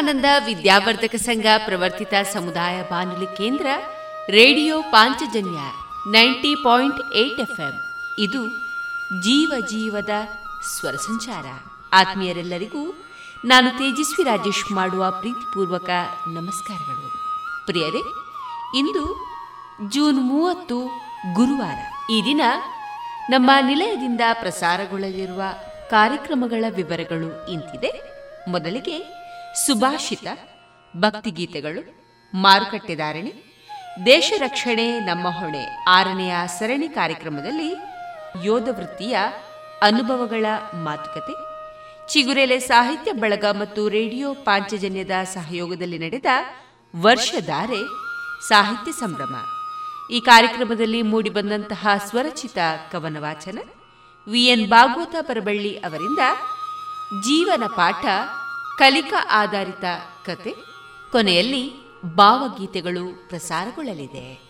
ವಿವೇಕಾನಂದ ವಿದ್ಯಾವರ್ಧಕ ಸಂಘ ಪ್ರವರ್ತಿತ ಸಮುದಾಯ ಬಾನುಲಿ ಕೇಂದ್ರ, radio Panchajanya ninety point eight FM. ಇದು ಜೀವ ಜೀವದ ಸ್ವರ ಸಂಚಾರ. ಆತ್ಮೀಯರೆಲ್ಲರಿಗೂ ನಾನು ತೇಜಸ್ವಿ ರಾಜೇಶ್ ಮಾಡುವ ಪ್ರೀತಿಪೂರ್ವಕ ನಮಸ್ಕಾರಗಳು. ಪ್ರಿಯರೇ, ಇಂದು ಜೂನ್ ಮೂವತ್ತು, ಗುರುವಾರ. ಈ ದಿನ ನಮ್ಮ ನಿಲಯದಿಂದ ಪ್ರಸಾರಗೊಳ್ಳಲಿರುವ ಕಾರ್ಯಕ್ರಮಗಳ ವಿವರಗಳು ಇಂತಿದೆ. ಮೊದಲಿಗೆ ಸುಭಾಷಿತ, ಭಕ್ತಿಗೀತೆಗಳು ಮಾರುಕಟ್ಟೆದಾರಣೆ ದೇಶ ರಕ್ಷಣೆ, ನಮ್ಮ ಹೊಣೆ, ಆರನೆಯ ಸರಣಿ ಕಾರ್ಯಕ್ರಮದಲ್ಲಿ ಯೋಧ ವೃತ್ತಿಯ ಅನುಭವಗಳ ಮಾತುಕತೆ, ಚಿಗುರೆಲೆ ಸಾಹಿತ್ಯ ಬಳಗ ಮತ್ತು ರೇಡಿಯೋ ಪಾಂಚಜನ್ಯದ ಸಹಯೋಗದಲ್ಲಿ ನಡೆದ ವರ್ಷಧಾರೆ ಸಾಹಿತ್ಯ ಸಂಭ್ರಮ. ಈ ಕಾರ್ಯಕ್ರಮದಲ್ಲಿ ಮೂಡಿಬಂದಂತಹ ಸ್ವರಚಿತ ಕವನ ವಾಚನ ವಿಎನ್ ಭಾಗವತ ಪರಬಳ್ಳಿ ಅವರಿಂದ ಜೀವನ ಪಾಠ ಕಲಿಕಾ ಆಧಾರಿತ ಕತೆ. ಕೊನೆಯಲ್ಲಿ ಭಾವಗೀತೆಗಳು ಪ್ರಸಾರಗೊಳ್ಳಲಿದೆ.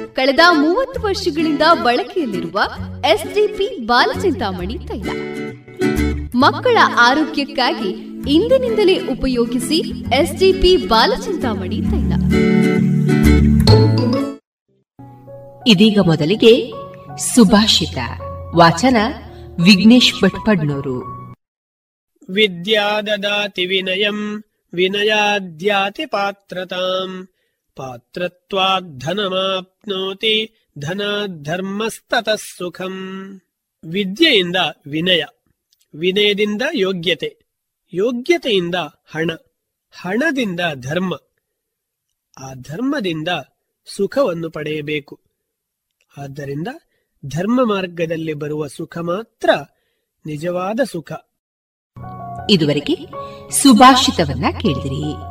ಕಳೆದ ಮೂವತ್ತು ವರ್ಷಗಳಿಂದ ಬಳಕೆಯಲ್ಲಿರುವ ಎಸ್ಡಿಪಿ ಬಾಲಚಿಂತಾಮಣಿ ತೈಲ. ಮಕ್ಕಳ ಆರೋಗ್ಯಕ್ಕಾಗಿ ಇಂದಿನಿಂದಲೇ ಉಪಯೋಗಿಸಿ ಎಸ್ಡಿಪಿ ಬಾಲಚಿಂತಾಮಣಿ ತೈಲ. ಇದೀಗ ಮೊದಲಿಗೆ ಸುಭಾಷಿತ. ವಾಚನ ವಿಘ್ನೇಶ್ ಭಟ್ಪಡ್ನೂರು. ವಿದ್ಯಾ ದದಾತಿ ವಿನಯಂ ವಿನಯಾದ್ಯಾತಿ ಪಾತ್ರತಾಂ. ಪಾತ್ರತ್ವಾಧನಮಾಪ್ನೋತಿ ಧನಾಧರ್ಮಸ್ತತಃ ಸುಖಂ ವಿದ್ಯೆಯಿಂದ ವಿನಯ, ವಿನಯದಿಂದ ಯೋಗ್ಯತೆ, ಯೋಗ್ಯತೆಯಿಂದ ಹಣ, ಹಣದಿಂದ ಧರ್ಮ, ಆ ಧರ್ಮದಿಂದ ಸುಖವನ್ನು ಪಡೆಯಬೇಕು. ಆದ್ದರಿಂದ ಧರ್ಮ ಮಾರ್ಗದಲ್ಲಿ ಬರುವ ಸುಖ ಮಾತ್ರ ನಿಜವಾದ ಸುಖ. ಇದುವರೆಗೆ ಸುಭಾಷಿತವನ್ನ ಕೇಳಿದಿರಿ.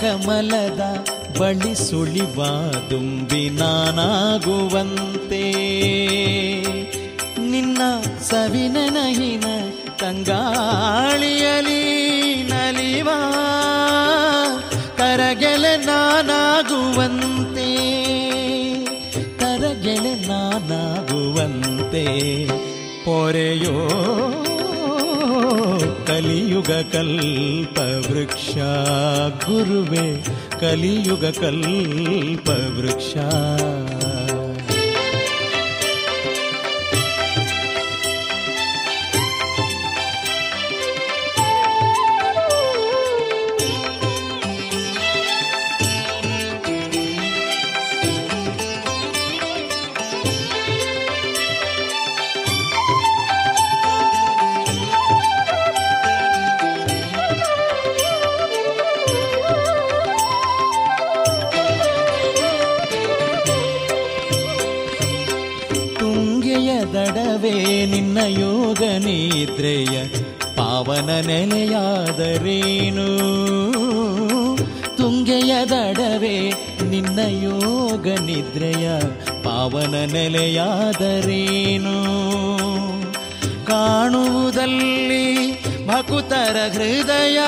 ಕಮಲದ ಬಳಿ ಸುಳಿವಾದುಂಬಿ ನಾನಾಗುವಂತೆ. ನಿನ್ನ ಸವಿನ ನಹಿನ ತಂಗಾಳಿಯಲಿ ನಲಿವ ಕರಗೆಲೆ ನಾನಾಗುವಂತೆ. ಕರಗೆಲೆ ನಾನಾಗುವಂತೆ. ಪೊರೆಯೋ कलियुगकल्पवृक्षा। गुरुवे वृक्षा ಅವನ ನೆಲೆಯಾದರೇನು? ಕಾಣುವುದಲ್ಲಿ ಭಕುತರ ಹೃದಯ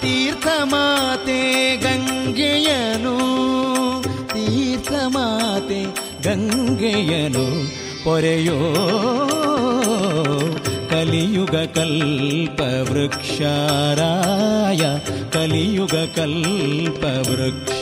ತೀರ್ಥಮಾತೆ ಗಂಗೆಯನು ತೀರ್ಥಮಾತೆ ಗಂಗೆಯನು ಪೊರೆಯೋ ಕಲಿಯುಗ ಕಲ್ಪ ವೃಕ್ಷಾರಾಯ, ಕಲಿಯುಗ ಕಲ್ಪವೃಕ್ಷ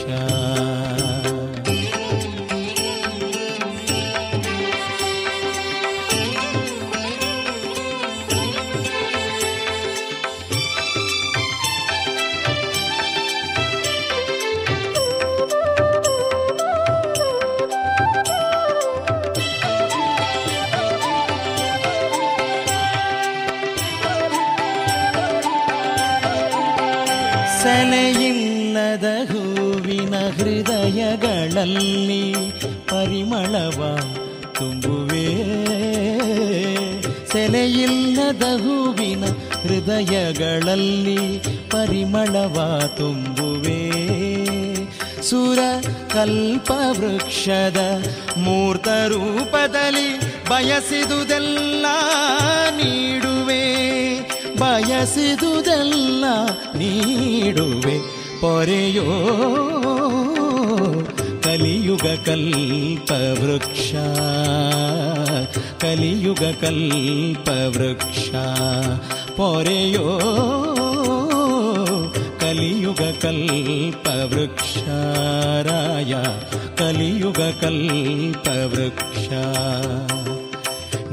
കലിയുഗകൽപവൃക്ഷ പോരയോ കലിയുഗകൽപവൃക്ഷാരായ ಕಲಿಯುಗಕಲ್ಪವೃಕ್ಷ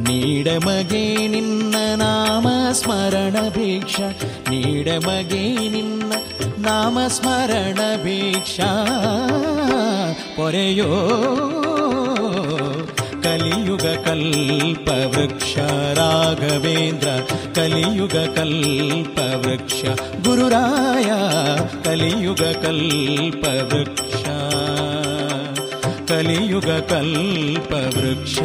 ನೀಡಮಗೆ ನಿನ್ನ ನಾಮ ಸ್ಮರಣ ಭಿಕ್ಷ ನೀಡಮಗೆ ನಿನ್ನ ನಾಮ ಸ್ಮರಣ ಭಿಕ್ಷ ಪೊರೆಯೋ कलियुगकल्पवृक्ष राघवेन्द्र कलियुगकल्पवृक्ष। गुरुराय कलियुगकल्पवृक्ष। कलियुगकल्पवृक्ष।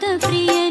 प्रिय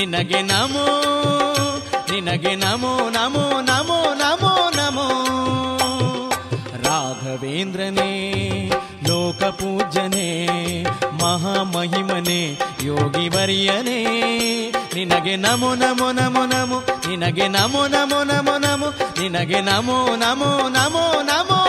ನಿನಗೆ ನಮೋ ನಿನಗೆ ನಮೋ ನಮೋ ನಮೋ ನಮೋ ನಮೋ ರಾಘವೇಂದ್ರನೇ ಲೋಕಪೂಜ್ಯನೇ ಮಹಾಮಹಿಮನೆ ಯೋಗಿವರ್ಯನೇ ನಿನಗೆ ನಮೋ ನಮೋ ನಮೋ ನಮೋ ನಿನಗೆ ನಮೋ ನಮೋ ನಮೋ ನಮೋ ನಿನಗೆ ನಮೋ ನಮೋ ನಮೋ ನಮೋ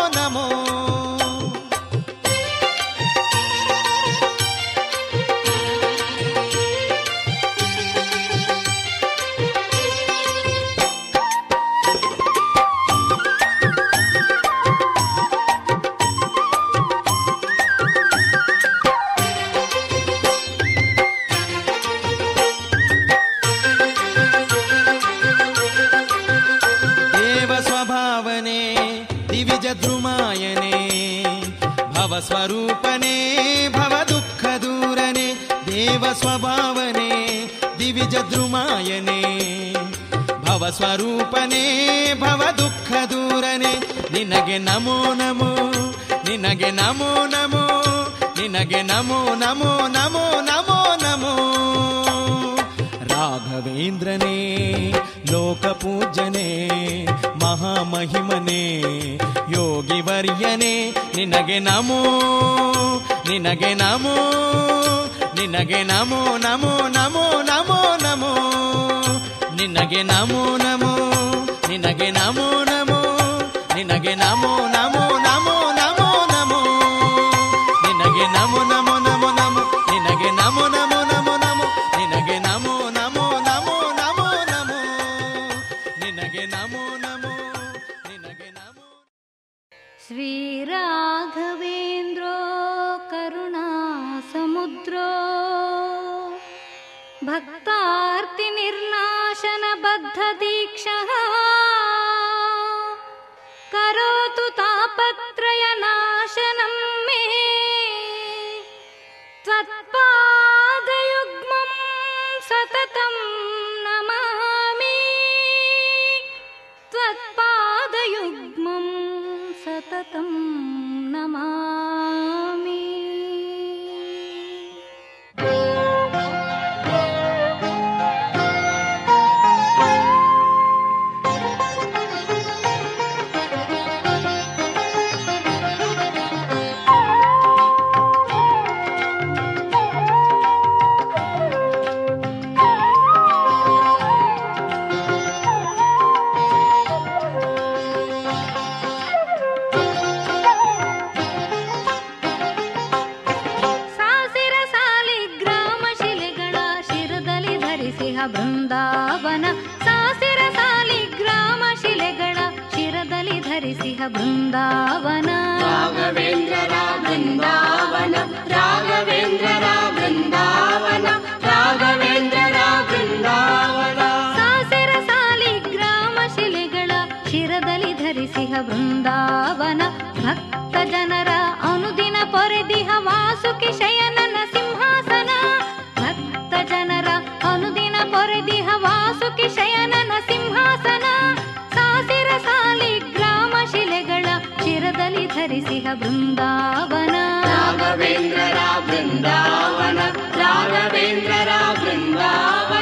ಸ್ವರೂಪನೆ, ಭವ ದುಃಖ ದೂರನೆ. ನಿನಗೆ ನಮೋ ನಮೋ, ನಿನಗೆ ನಮೋ ನಮೋ, ನಿನಗೆ ನಮೋ ನಮೋ ನಮೋ ನಮೋ ನಮೋ. ರಾಘವೇಂದ್ರನೇ, ಲೋಕಪೂಜ್ಯನೇ, ಮಹಾಮಹಿಮನೆ, ಯೋಗಿವರ್ಯನೇ, ನಿನಗೆ ನಮೋ ನಿನಗೆ ನಮೋ ನಿನಗೆ ನಮೋ ನಮೋ ನಮೋ ನಮೋ ನಮೋ. ನಿನಗೆ ನಮೋ ನಮೋ, ನಿನಗೆ ನಮೋ ನಮೋ, ನಿನಗೆ ನಮೋ ನಮೋ ನಮೋ ನಮೋ ನಮೋ, ನಿನಗೆ ನಮೋ ನಮೋ. करोतु त्वत्पादयुग्मं सततं नमामि। त्वत्पादयुग्मं सततं नमामि ಿ बृन्दन राघवेन्द्र बृन्दन ಶಿರದಲ್ಲಿ ಧರಿಸಿಹ ಬೃಂದಾವನ ಭಕ್ತ ಜನರ ಅನುದಿನ ಪೊರೆದಿಹ ವಾಸುಕಿ शयनन ಸಿಂಹಾಸನ ಭಕ್ತ ಜನರ ಅನುದಿನ ಪೊರೆದಿಹ ವಾಸುಕಿ न ಸಿಂಹಾಸನ ಮನದಲ್ಲಿ ಧರಿಸಿಹ ಬೃಂದಾವನ. ರಾಘವೇಂದ್ರರ ಬೃಂದಾವನ ರಾಘವೇಂದ್ರರ ಬೃಂದಾವನ.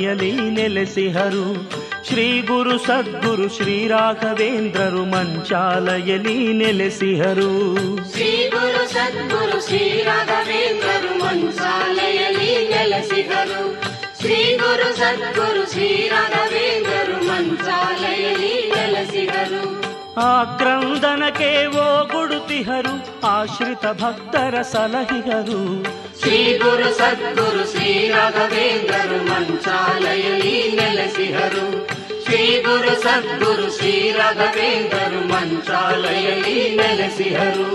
ಮಾಯಲಿ ನೆಲೆಸಿಹರು ಶ್ರೀ ಗುರು ಸದ್ಗುರು ಶ್ರೀ ರಾಘವೇಂದ್ರರು ಮಂಚಾಲಯಲಿ ನೆಲೆಸಿಹರು ಶ್ರೀ ಗುರು ಸದ್ಗುರು ಶ್ರೀ ರಾಘವೇಂದ್ರರು ಮಂಚಾಲಯಲಿ ನೆಲೆಸಿಹರು ಶ್ರೀ ಗುರು ಸದ್ಗುರು ಶ್ರೀ ರಾಘವೇಂದ್ರ ಆ ಕ್ರಂದನಕ್ಕೆ ಓಗುಡುತಿಹರು ಆಶ್ರಿತ ಭಕ್ತರ ಸಲಹಿಗರು ಶ್ರೀ ಗುರು ಸದ್ಗುರು ಶ್ರೀ ರಾಘವೇಂದ್ರರು ಮಂಚಾಲಯಲ್ಲಿ ನೆಲೆಸಿಹರು ಶ್ರೀ ಗುರು ಸದ್ಗುರು ಶ್ರೀ ರಾಘವೇಂದ್ರರು ಮಂಚಾಲಯಲ್ಲಿ ನೆಲೆಸಿಹರು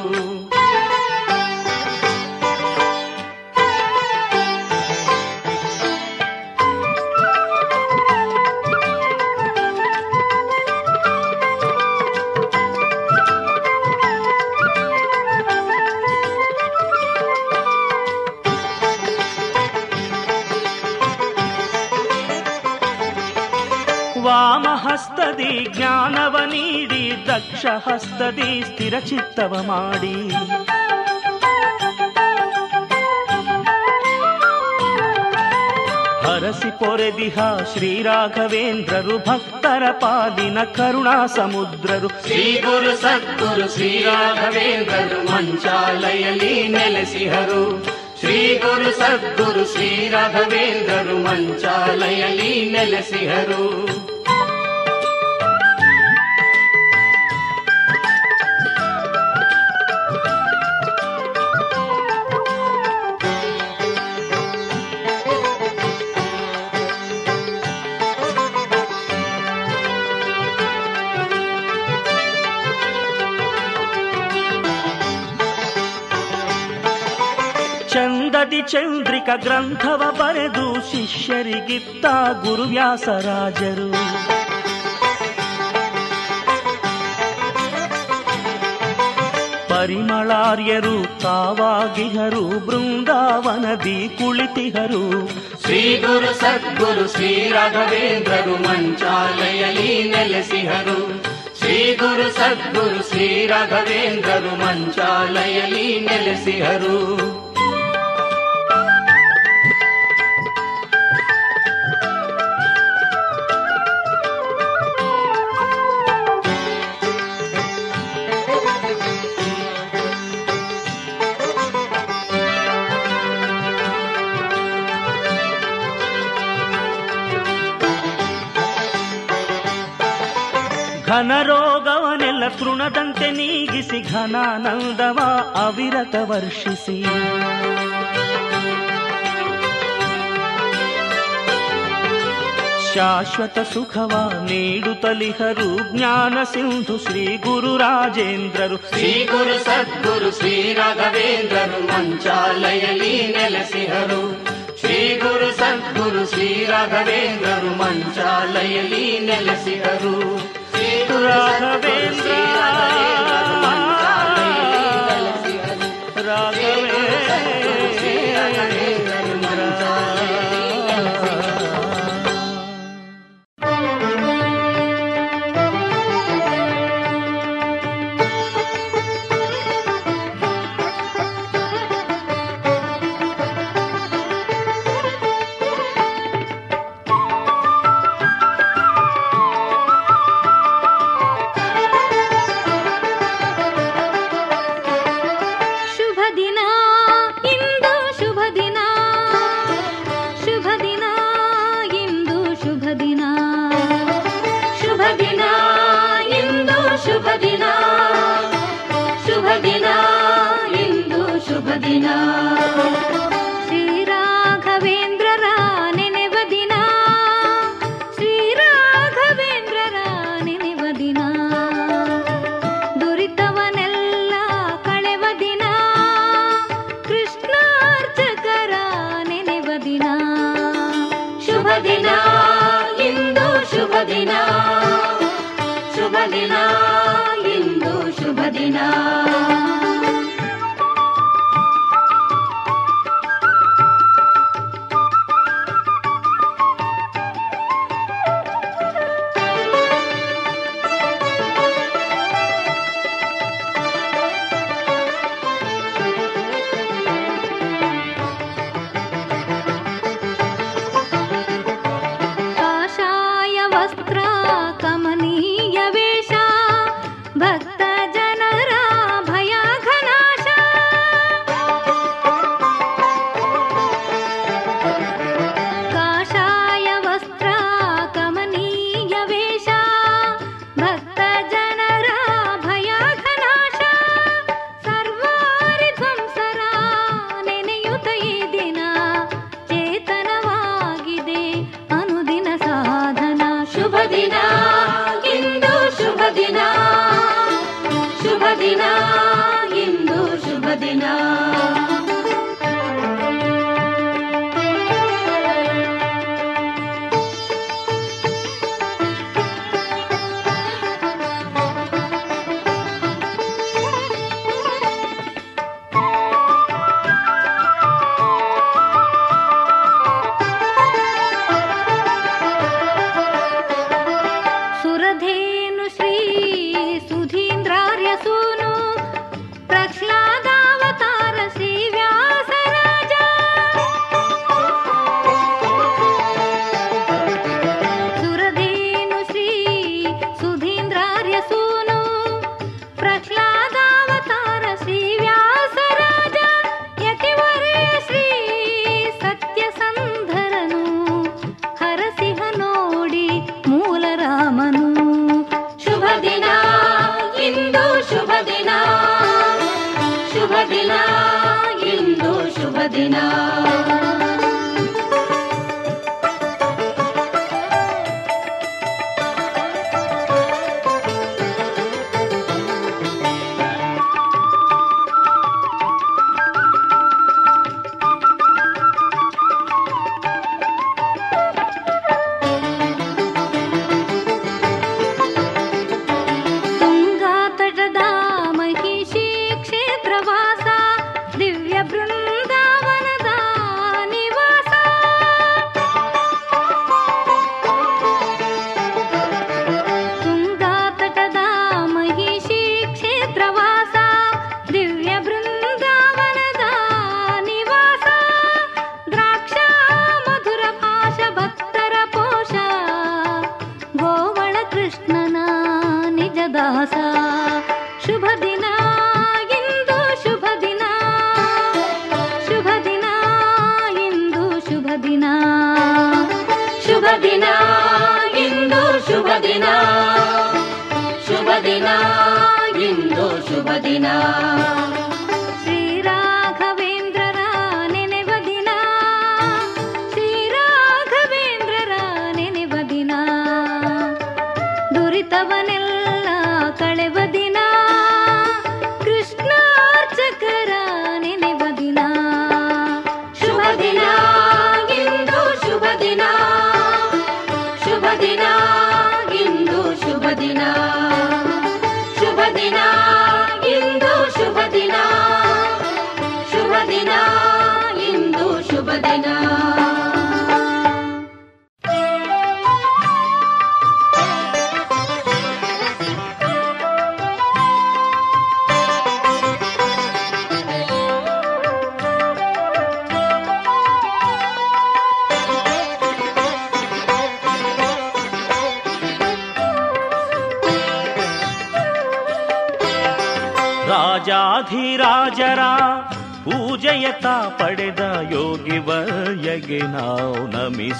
ದಕ್ಷ ಹಸ್ತದಿ ಸ್ಥಿರ ಚಿತ್ತವ ಮಾಡಿ. ಹರಸಿ ಪೊರೆದಿಹ ಶ್ರೀ ರಾಘವೇಂದ್ರರು ಭಕ್ತರ ಪಾಲಿನ ಕರುಣಾ ಸಮುದ್ರರು. ಶ್ರೀ ಗುರು ಸದ್ಗುರು ಶ್ರೀ ರಾಘವೇಂದ್ರರು ಮಂಚಾಲಯಲ್ಲಿ ನೆಲೆಸಿಹರು ಶ್ರೀ ಗುರು ಸದ್ಗುರು ಶ್ರೀ ರಾಘವೇಂದ್ರರು ಮಂಚಾಲಯಲ್ಲಿ ನೆಲೆಸಿಹರು ಚಂದದಿ ಚಂದ್ರಿಕ ಗ್ರಂಥವ ಬರೆದು ಶಿಷ್ಯರಿಗಿತ್ತ ಗುರುವ್ಯಾಸರಾಜರು ಪರಿಮಳಾರ್ಯರು ತಾವಾಗಿಹರು, ಬೃಂದಾವನದಿ ಕುಳಿತಿಹರು. ಶ್ರೀ ಗುರು ಸದ್ಗುರು ಶ್ರೀ ರಾಘವೇಂದ್ರರು ಮಂಚಾಲಯಲಿ ನೆಲೆಸಿಹರು. ಶ್ರೀ ಗುರು ಸದ್ಗುರು ಶ್ರೀ ರಾಘವೇಂದ್ರರು ಮಂಚಾಲಯಲಿ ನೆಲೆಸಿಹರು. ತೃಣದಂತೆ ನೀಗಿಸಿ ಘನಾನಂದವ ಅವಿರತ ವರ್ಷಿಸಿ. ಶಾಶ್ವತ ಸುಖವ ನೀಡುತ್ತಲಿಹರು ಜ್ಞಾನ ಸಿಂಧು ಶ್ರೀ ಗುರು ರಾಜೇಂದ್ರರು. ಶ್ರೀ ಗುರು ಸದ್ಗುರು ಶ್ರೀ ರಾಘವೇಂದ್ರರು ಮಂಚಾಲಯಲಿ ನೆಲೆಸಿಹರು. ಶ್ರೀ ಗುರು ಸದ್ಗುರು ಶ್ರೀ ರಾಘವೇಂದ್ರರು ಮಂಚಾಲಯಲಿ ನೆಲೆಸಿಹರು. ಶ್ರೀ ಗುರು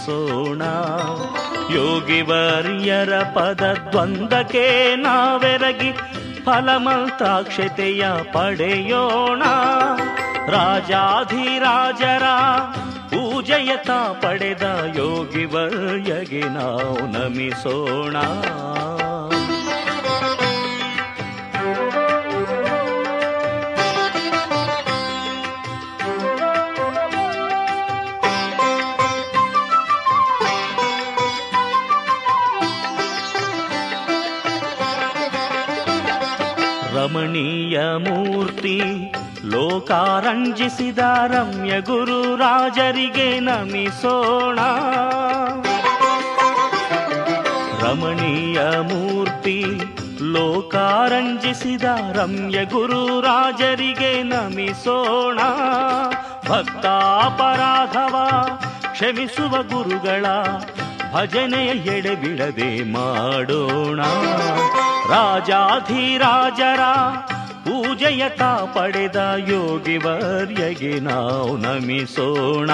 ನಮಿಸೋಣ ಯೋಗಿವರ್ಯರ ಪದ ದ್ವಂದ್ವಕ್ಕೆ ನಾವೆರಗಿ ಫಲಮಂತಾಕ್ಷತೆಯ ಪಡೆಯೋಣ. ರಾಜಾಧಿರಾಜರ ಪೂಜಯತ ಪಡೆದ ಯೋಗಿವರ್ಯಗೆ ನಾವು ನಮಿಸೋಣ. ಮೂರ್ತಿ ಲೋಕಾರಂಜಿಸಿದ ರಮ್ಯ ಗುರು ರಾಜರಿಗೆ ನಮಿಸೋಣ. ರಮಣೀಯ ಮೂರ್ತಿ ಲೋಕಾರಂಜಿಸಿದ ರಮ್ಯ ಗುರು ರಾಜರಿಗೆ ನಮಿಸೋಣ. ಭಕ್ತಾಪರಾಧವ, ಕ್ಷಮಿಸುವ ಗುರುಗಳ ಭಜನೆಯ ಎಡೆಬಿಡದೆ ಮಾಡೋಣ. ರಾಜಾಧಿರಾಜರ ಪೂಜೆಯತ ಪಡೆದ ಯೋಗಿವರ್ಯಗೆ ನಾವು ನಮಿಸೋಣ.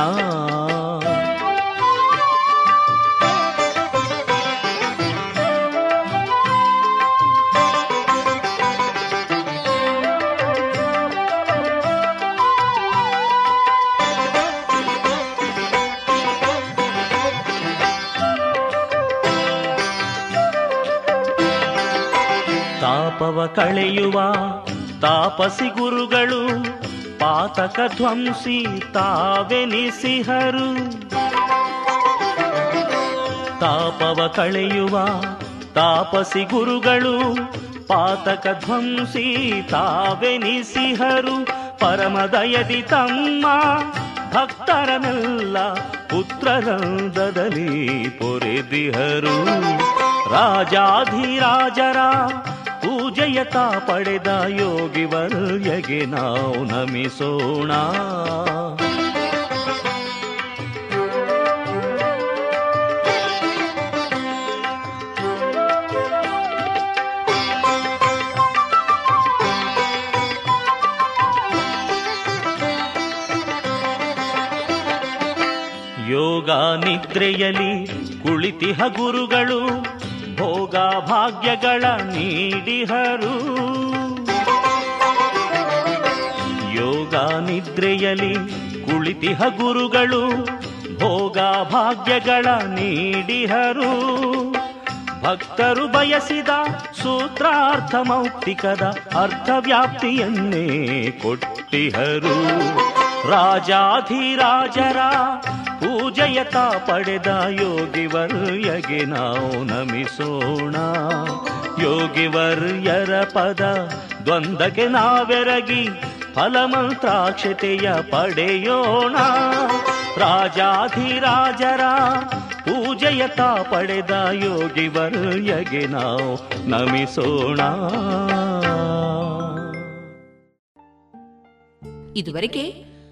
ತಾಪವ ಕಳೆಯುವ ತಾಪಸಿ ಗುರುಗಳು, ಪಾತಕ ಧ್ವಂಸಿ ತಾವೆನಿಸಿಹರು. ತಾಪವ ಕಳೆಯುವ ತಾಪಸಿ ಗುರುಗಳು, ಪಾತಕ ಧ್ವಂಸಿ ತಾವೆನಿಸಿಹರು. ಪರಮದಯದಿ ತಮ್ಮ ಭಕ್ತರನೆಲ್ಲ ಪುತ್ರರಂದದಲ್ಲಿ ಪೊರೆದಿಹರು. ರಾಜಾಧಿರಾಜರ ಪೂಜೆಯತ ಪಡೆದ ಯೋಗಿವರ್ಯಗೆ ನಾವು ನಮಿಸೋಣ. ಯೋಗ ನಿದ್ರೆಯಲಿ ಕುಳಿತಿಹ ಗುರುಗಳು. ಭೋಗ ಭಾಗ್ಯಗಳ ನೀಡಿಹರು. ಯೋಗ ನಿದ್ರೆಯಲಿ ಕುಳಿತಿಹ ಗುರುಗಳು ಭೋಗ ಭಾಗ್ಯಗಳ ನೀಡಿಹರು. ಭಕ್ತರು ಬಯಸಿದ ಸೂತ್ರಾರ್ಥ ಮೌಕ್ತಿಕದ ಅರ್ಥವ್ಯಾಪ್ತಿಯನ್ನೇ ಕೊಟ್ಟಿಹರು. ರಾಜಾಧಿರಾಜರ ಪೂಜಯತ ಪಡೆದ ಯೋಗಿವರ್ಯಗೆ ನಾವು ನಮಿಸೋಣ. ಯೋಗಿವರ್ಯರ ಪದ ದ್ವಂದ್ವಕ್ಕೆ ನಾವೆರಗಿ ಫಲಮಂತ್ರಾಕ್ಷತೆಯ ಪಡೆಯೋಣ. ರಾಜಾಧಿರಾಜರ ಪೂಜಯತ ಪಡೆದ ಯೋಗಿವರ್ಯಗೆ ನಾವು ನಮಿಸೋಣ. ಇದುವರೆಗೆ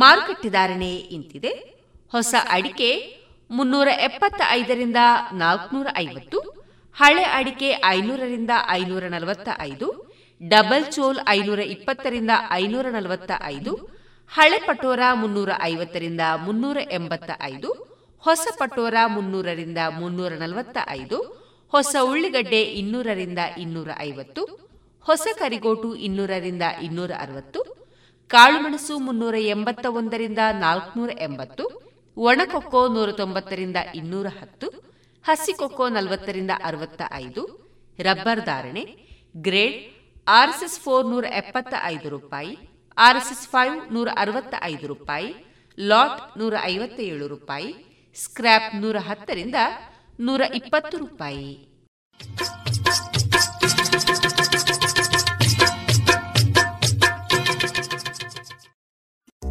ಮಾರುಕಟ್ಟೆ ಧಾರಣೆ ಇಂತಿದೆ. ಹೊಸ ಅಡಿಕೆ ಮುನ್ನೂರ ಎಪ್ಪತ್ತ ಐದರಿಂದ ನಾಲ್ಕುನೂರ ಐವತ್ತು ಹಳೆ ಅಡಿಕೆ ಐನೂರರಿಂದ ಐನೂರ ನಲವತ್ತ ಐದು ಡಬಲ್ ಚೋಲ್ ಐನೂರ ಇಪ್ಪತ್ತರಿಂದ ಐನೂರ ನಲವತ್ತ ಐದು ಹಳೆ ಪಟೋರ ಮುನ್ನೂರ ಐವತ್ತರಿಂದ ಮುನ್ನೂರ ಎಂಬತ್ತ ಐದು ಹೊಸ ಪಟೋರ ಮುನ್ನೂರರಿಂದ ಮುನ್ನೂರ ನಲವತ್ತ ಐದು ಹೊಸ ಉಳ್ಳಿಗಡ್ಡೆ ಇನ್ನೂರರಿಂದ ಇನ್ನೂರ ಐವತ್ತು ಹೊಸ ಕರಿಗೋಟು ಇನ್ನೂರರಿಂದ ಇನ್ನೂರ ಅರವತ್ತು ಕಾಳುಮೆಣಸು ಮುನ್ನೂರ ಎಂಬತ್ತ ಒಂದರಿಂದ ನಾಲ್ಕುನೂರ ಎಂಬತ್ತು ಒಣಕೊಕ್ಕೋ ನೂರ ತೊಂಬತ್ತರಿಂದ ಇನ್ನೂರ ಹತ್ತು ಹಸಿಕೊಕ್ಕೋ ನಲವತ್ತರಿಂದ ಅರವತ್ತ ಐದು, ರಬ್ಬರ್ ಧಾರಣೆ, ಗ್ರೇಡ್ ಆರ್ಎಸ್ಎಸ್ ಫೋರ್ ನೂರ ಎಪ್ಪತ್ತ ಐದು ರೂಪಾಯಿ, ಆರ್ಎಸ್ಎಸ್ ಫೈವ್ ನೂರ ಅರವತ್ತ ಐದು ರೂಪಾಯಿ, ಲಾಟ್ ನೂರ ಐವತ್ತ ಏಳು ರೂಪಾಯಿ, ಸ್ಕ್ರ್ಯಾಪ್ ನೂರ ಹತ್ತರಿಂದ ನೂರ ಇಪ್ಪತ್ತು ರೂಪಾಯಿ.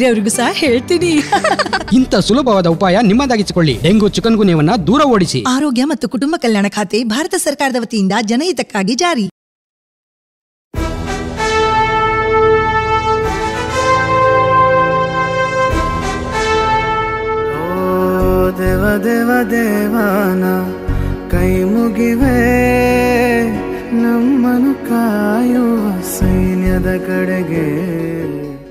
ಬೇರೆಯವ್ರಿಗೂ ಸಹ ಹೇಳ್ತೀನಿ. ಇಂಥ ಸುಲಭವಾದ ಉಪಾಯ ನಿಮ್ಮದಾಗಿಸಿಕೊಳ್ಳಿ. ಡೆಂಗು ಚಿಕನ್ ಗುನ್ಯವನ್ನ ದೂರ ಓಡಿಸಿ. ಆರೋಗ್ಯ ಮತ್ತು ಕುಟುಂಬ ಕಲ್ಯಾಣ ಖಾತೆ ಭಾರತ ಸರ್ಕಾರದ ವತಿಯಿಂದ ಜನಹಿತಕ್ಕಾಗಿ ಜಾರಿ. ದೇವ ದೇವ ದೇವಾನ ಕೈ ಮುಗಿವೆ. ನಮ್ಮನು ಕಾಯುವ ಸೈನ್ಯದ ಕಡೆಗೆ.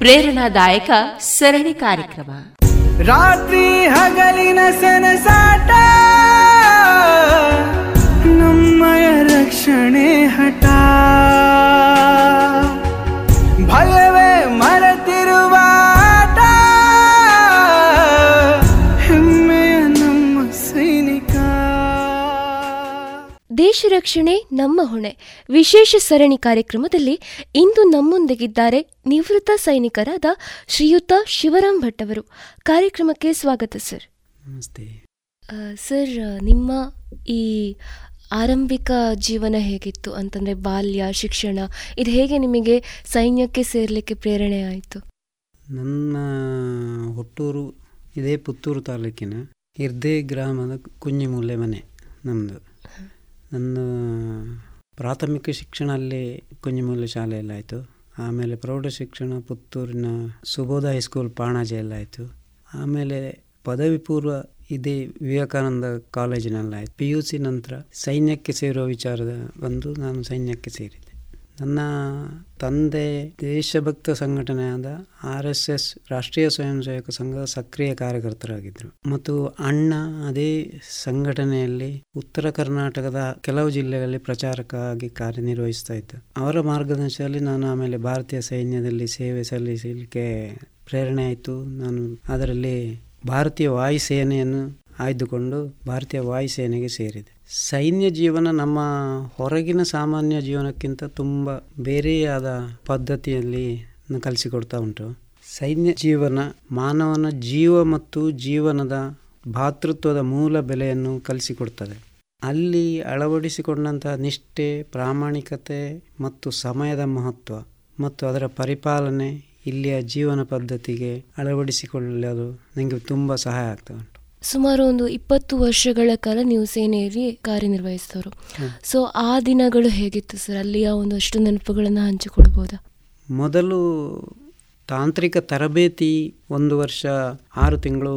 ಪ್ರೇರಣಾದಾಯಕ ಸರಣಿ ಕಾರ್ಯಕ್ರಮ. ರಾತ್ರಿ ಹಗಲಿನ ಸನಸಾಟ ನಮ್ಮಯ ರಕ್ಷಣೆ ಹಠ. ಭಯವೇ ದೇಶ ರಕ್ಷಣೆ ನಮ್ಮ ಹೊಣೆ. ವಿಶೇಷ ಸರಣಿ ಕಾರ್ಯಕ್ರಮದಲ್ಲಿ ಇಂದು ನಮ್ಮೊಂದಿಗಿದ್ದಾರೆ ನಿವೃತ್ತ ಸೈನಿಕರಾದ ಶ್ರೀಯುತ ಶಿವರಾಮ್ ಭಟ್ ಅವರು. ಕಾರ್ಯಕ್ರಮಕ್ಕೆ ಸ್ವಾಗತ ಸರ್. ನಮಸ್ತೆ. ಸರ್ ನಿಮ್ಮ ಈ ಆರಂಭಿಕ ಜೀವನ ಹೇಗಿತ್ತು? ಅಂತಂದ್ರೆ ಬಾಲ್ಯ ಶಿಕ್ಷಣ ಇದು ಹೇಗೆ ನಿಮಗೆ ಸೈನ್ಯಕ್ಕೆ ಸೇರ್ಲಿಕ್ಕೆ ಪ್ರೇರಣೆ ಆಯಿತು? ನನ್ನ ಹುಟ್ಟೂರು ಇದೇ ಪುತ್ತೂರು ತಾಲೂಕಿನ ಇರ್ದೇ ಗ್ರಾಮದ ಕುಂಜಿಮೂಲೆ ಮನೆ ನಮ್ಮದು ನನ್ನ ಪ್ರಾಥಮಿಕ ಶಿಕ್ಷಣ ಅಲ್ಲಿ ಕುഞ്ഞിಮೂಲೆ ಶಾಲೆಯಲ್ಲಾಯಿತು. ಆಮೇಲೆ ಪ್ರೌಢ ಶಿಕ್ಷಣ ಪುತ್ತೂರಿನ ಸುಬೋಧ ಹೈಸ್ಕೂಲ್ ಪಾಣಾಜೆಯಲ್ಲಾಯಿತು. ಆಮೇಲೆ ಪದವಿ ಪೂರ್ವ ಇದೇ ವಿವೇಕಾನಂದ ಕಾಲೇಜಿನಲ್ಲಾಯಿತು. ಪಿ ಯು ಸಿ ನಂತರ ಸೈನ್ಯಕ್ಕೆ ಸೇರುವ ವಿಚಾರದ ಬಂದು ನಾನು ಸೈನ್ಯಕ್ಕೆ ಸೇರಿದೆ. ನನ್ನ ತಂದೆ ದೇಶಭಕ್ತ ಸಂಘಟನೆಯಾದ ಆರ್ ಎಸ್ ಎಸ್ ರಾಷ್ಟ್ರೀಯ ಸ್ವಯಂ ಸೇವಕ ಸಂಘದ ಸಕ್ರಿಯ ಕಾರ್ಯಕರ್ತರಾಗಿದ್ದರು. ಮತ್ತು ಅಣ್ಣ ಅದೇ ಸಂಘಟನೆಯಲ್ಲಿ ಉತ್ತರ ಕರ್ನಾಟಕದ ಕೆಲವು ಜಿಲ್ಲೆಗಳಲ್ಲಿ ಪ್ರಚಾರಕ್ಕಾಗಿ ಕಾರ್ಯನಿರ್ವಹಿಸ್ತಾ ಇದ್ದ. ಅವರ ಮಾರ್ಗದರ್ಶನದಲ್ಲಿ ನಾನು ಆಮೇಲೆ ಭಾರತೀಯ ಸೈನ್ಯದಲ್ಲಿ ಸೇವೆ ಸಲ್ಲಿಸಲಿಕ್ಕೆ ಪ್ರೇರಣೆ ಆಯಿತು. ನಾನು ಅದರಲ್ಲಿ ಭಾರತೀಯ ವಾಯುಸೇನೆಯನ್ನು ಆಯ್ದುಕೊಂಡು ಭಾರತೀಯ ವಾಯುಸೇನೆಗೆ ಸೇರಿದೆ. ಸೈನ್ಯ ಜೀವನ ನಮ್ಮ ಹೊರಗಿನ ಸಾಮಾನ್ಯ ಜೀವನಕ್ಕಿಂತ ತುಂಬ ಬೇರೆಯಾದ ಪದ್ಧತಿಯಲ್ಲಿ ಕಲಿಸಿಕೊಡ್ತಾ ಉಂಟು. ಸೈನ್ಯ ಜೀವನ ಮಾನವನ ಜೀವ ಮತ್ತು ಜೀವನದ ಭಾತೃತ್ವದ ಮೂಲ ಬೆಲೆಯನ್ನು ಕಲಿಸಿಕೊಡ್ತದೆ. ಅಲ್ಲಿ ಅಳವಡಿಸಿಕೊಂಡಂತಹ ನಿಷ್ಠೆ, ಪ್ರಾಮಾಣಿಕತೆ ಮತ್ತು ಸಮಯದ ಮಹತ್ವ ಮತ್ತು ಅದರ ಪರಿಪಾಲನೆ ಇಲ್ಲಿಯ ಜೀವನ ಪದ್ಧತಿಗೆ ಅಳವಡಿಸಿಕೊಳ್ಳಲು ನನಗೆ ತುಂಬ ಸಹಾಯ ಆಗ್ತಾ ಉಂಟು. ಸುಮಾರು ಒಂದು ಇಪ್ಪತ್ತು ವರ್ಷಗಳ ಕಾಲ ನೀವು ಸೇನೆಯಲ್ಲಿ ಕಾರ್ಯನಿರ್ವಹಿಸಿದವರು. ಸೊ ಆ ದಿನಗಳು ಹೇಗಿತ್ತು ಸರ್ ಅಲ್ಲಿಯ ಒಂದಷ್ಟು ನೆನಪುಗಳನ್ನು ಹಂಚಿಕೊಳ್ಬೋದಾ ಮೊದಲು ತಾಂತ್ರಿಕ ತರಬೇತಿ ಒಂದು ವರ್ಷ ಆರು ತಿಂಗಳು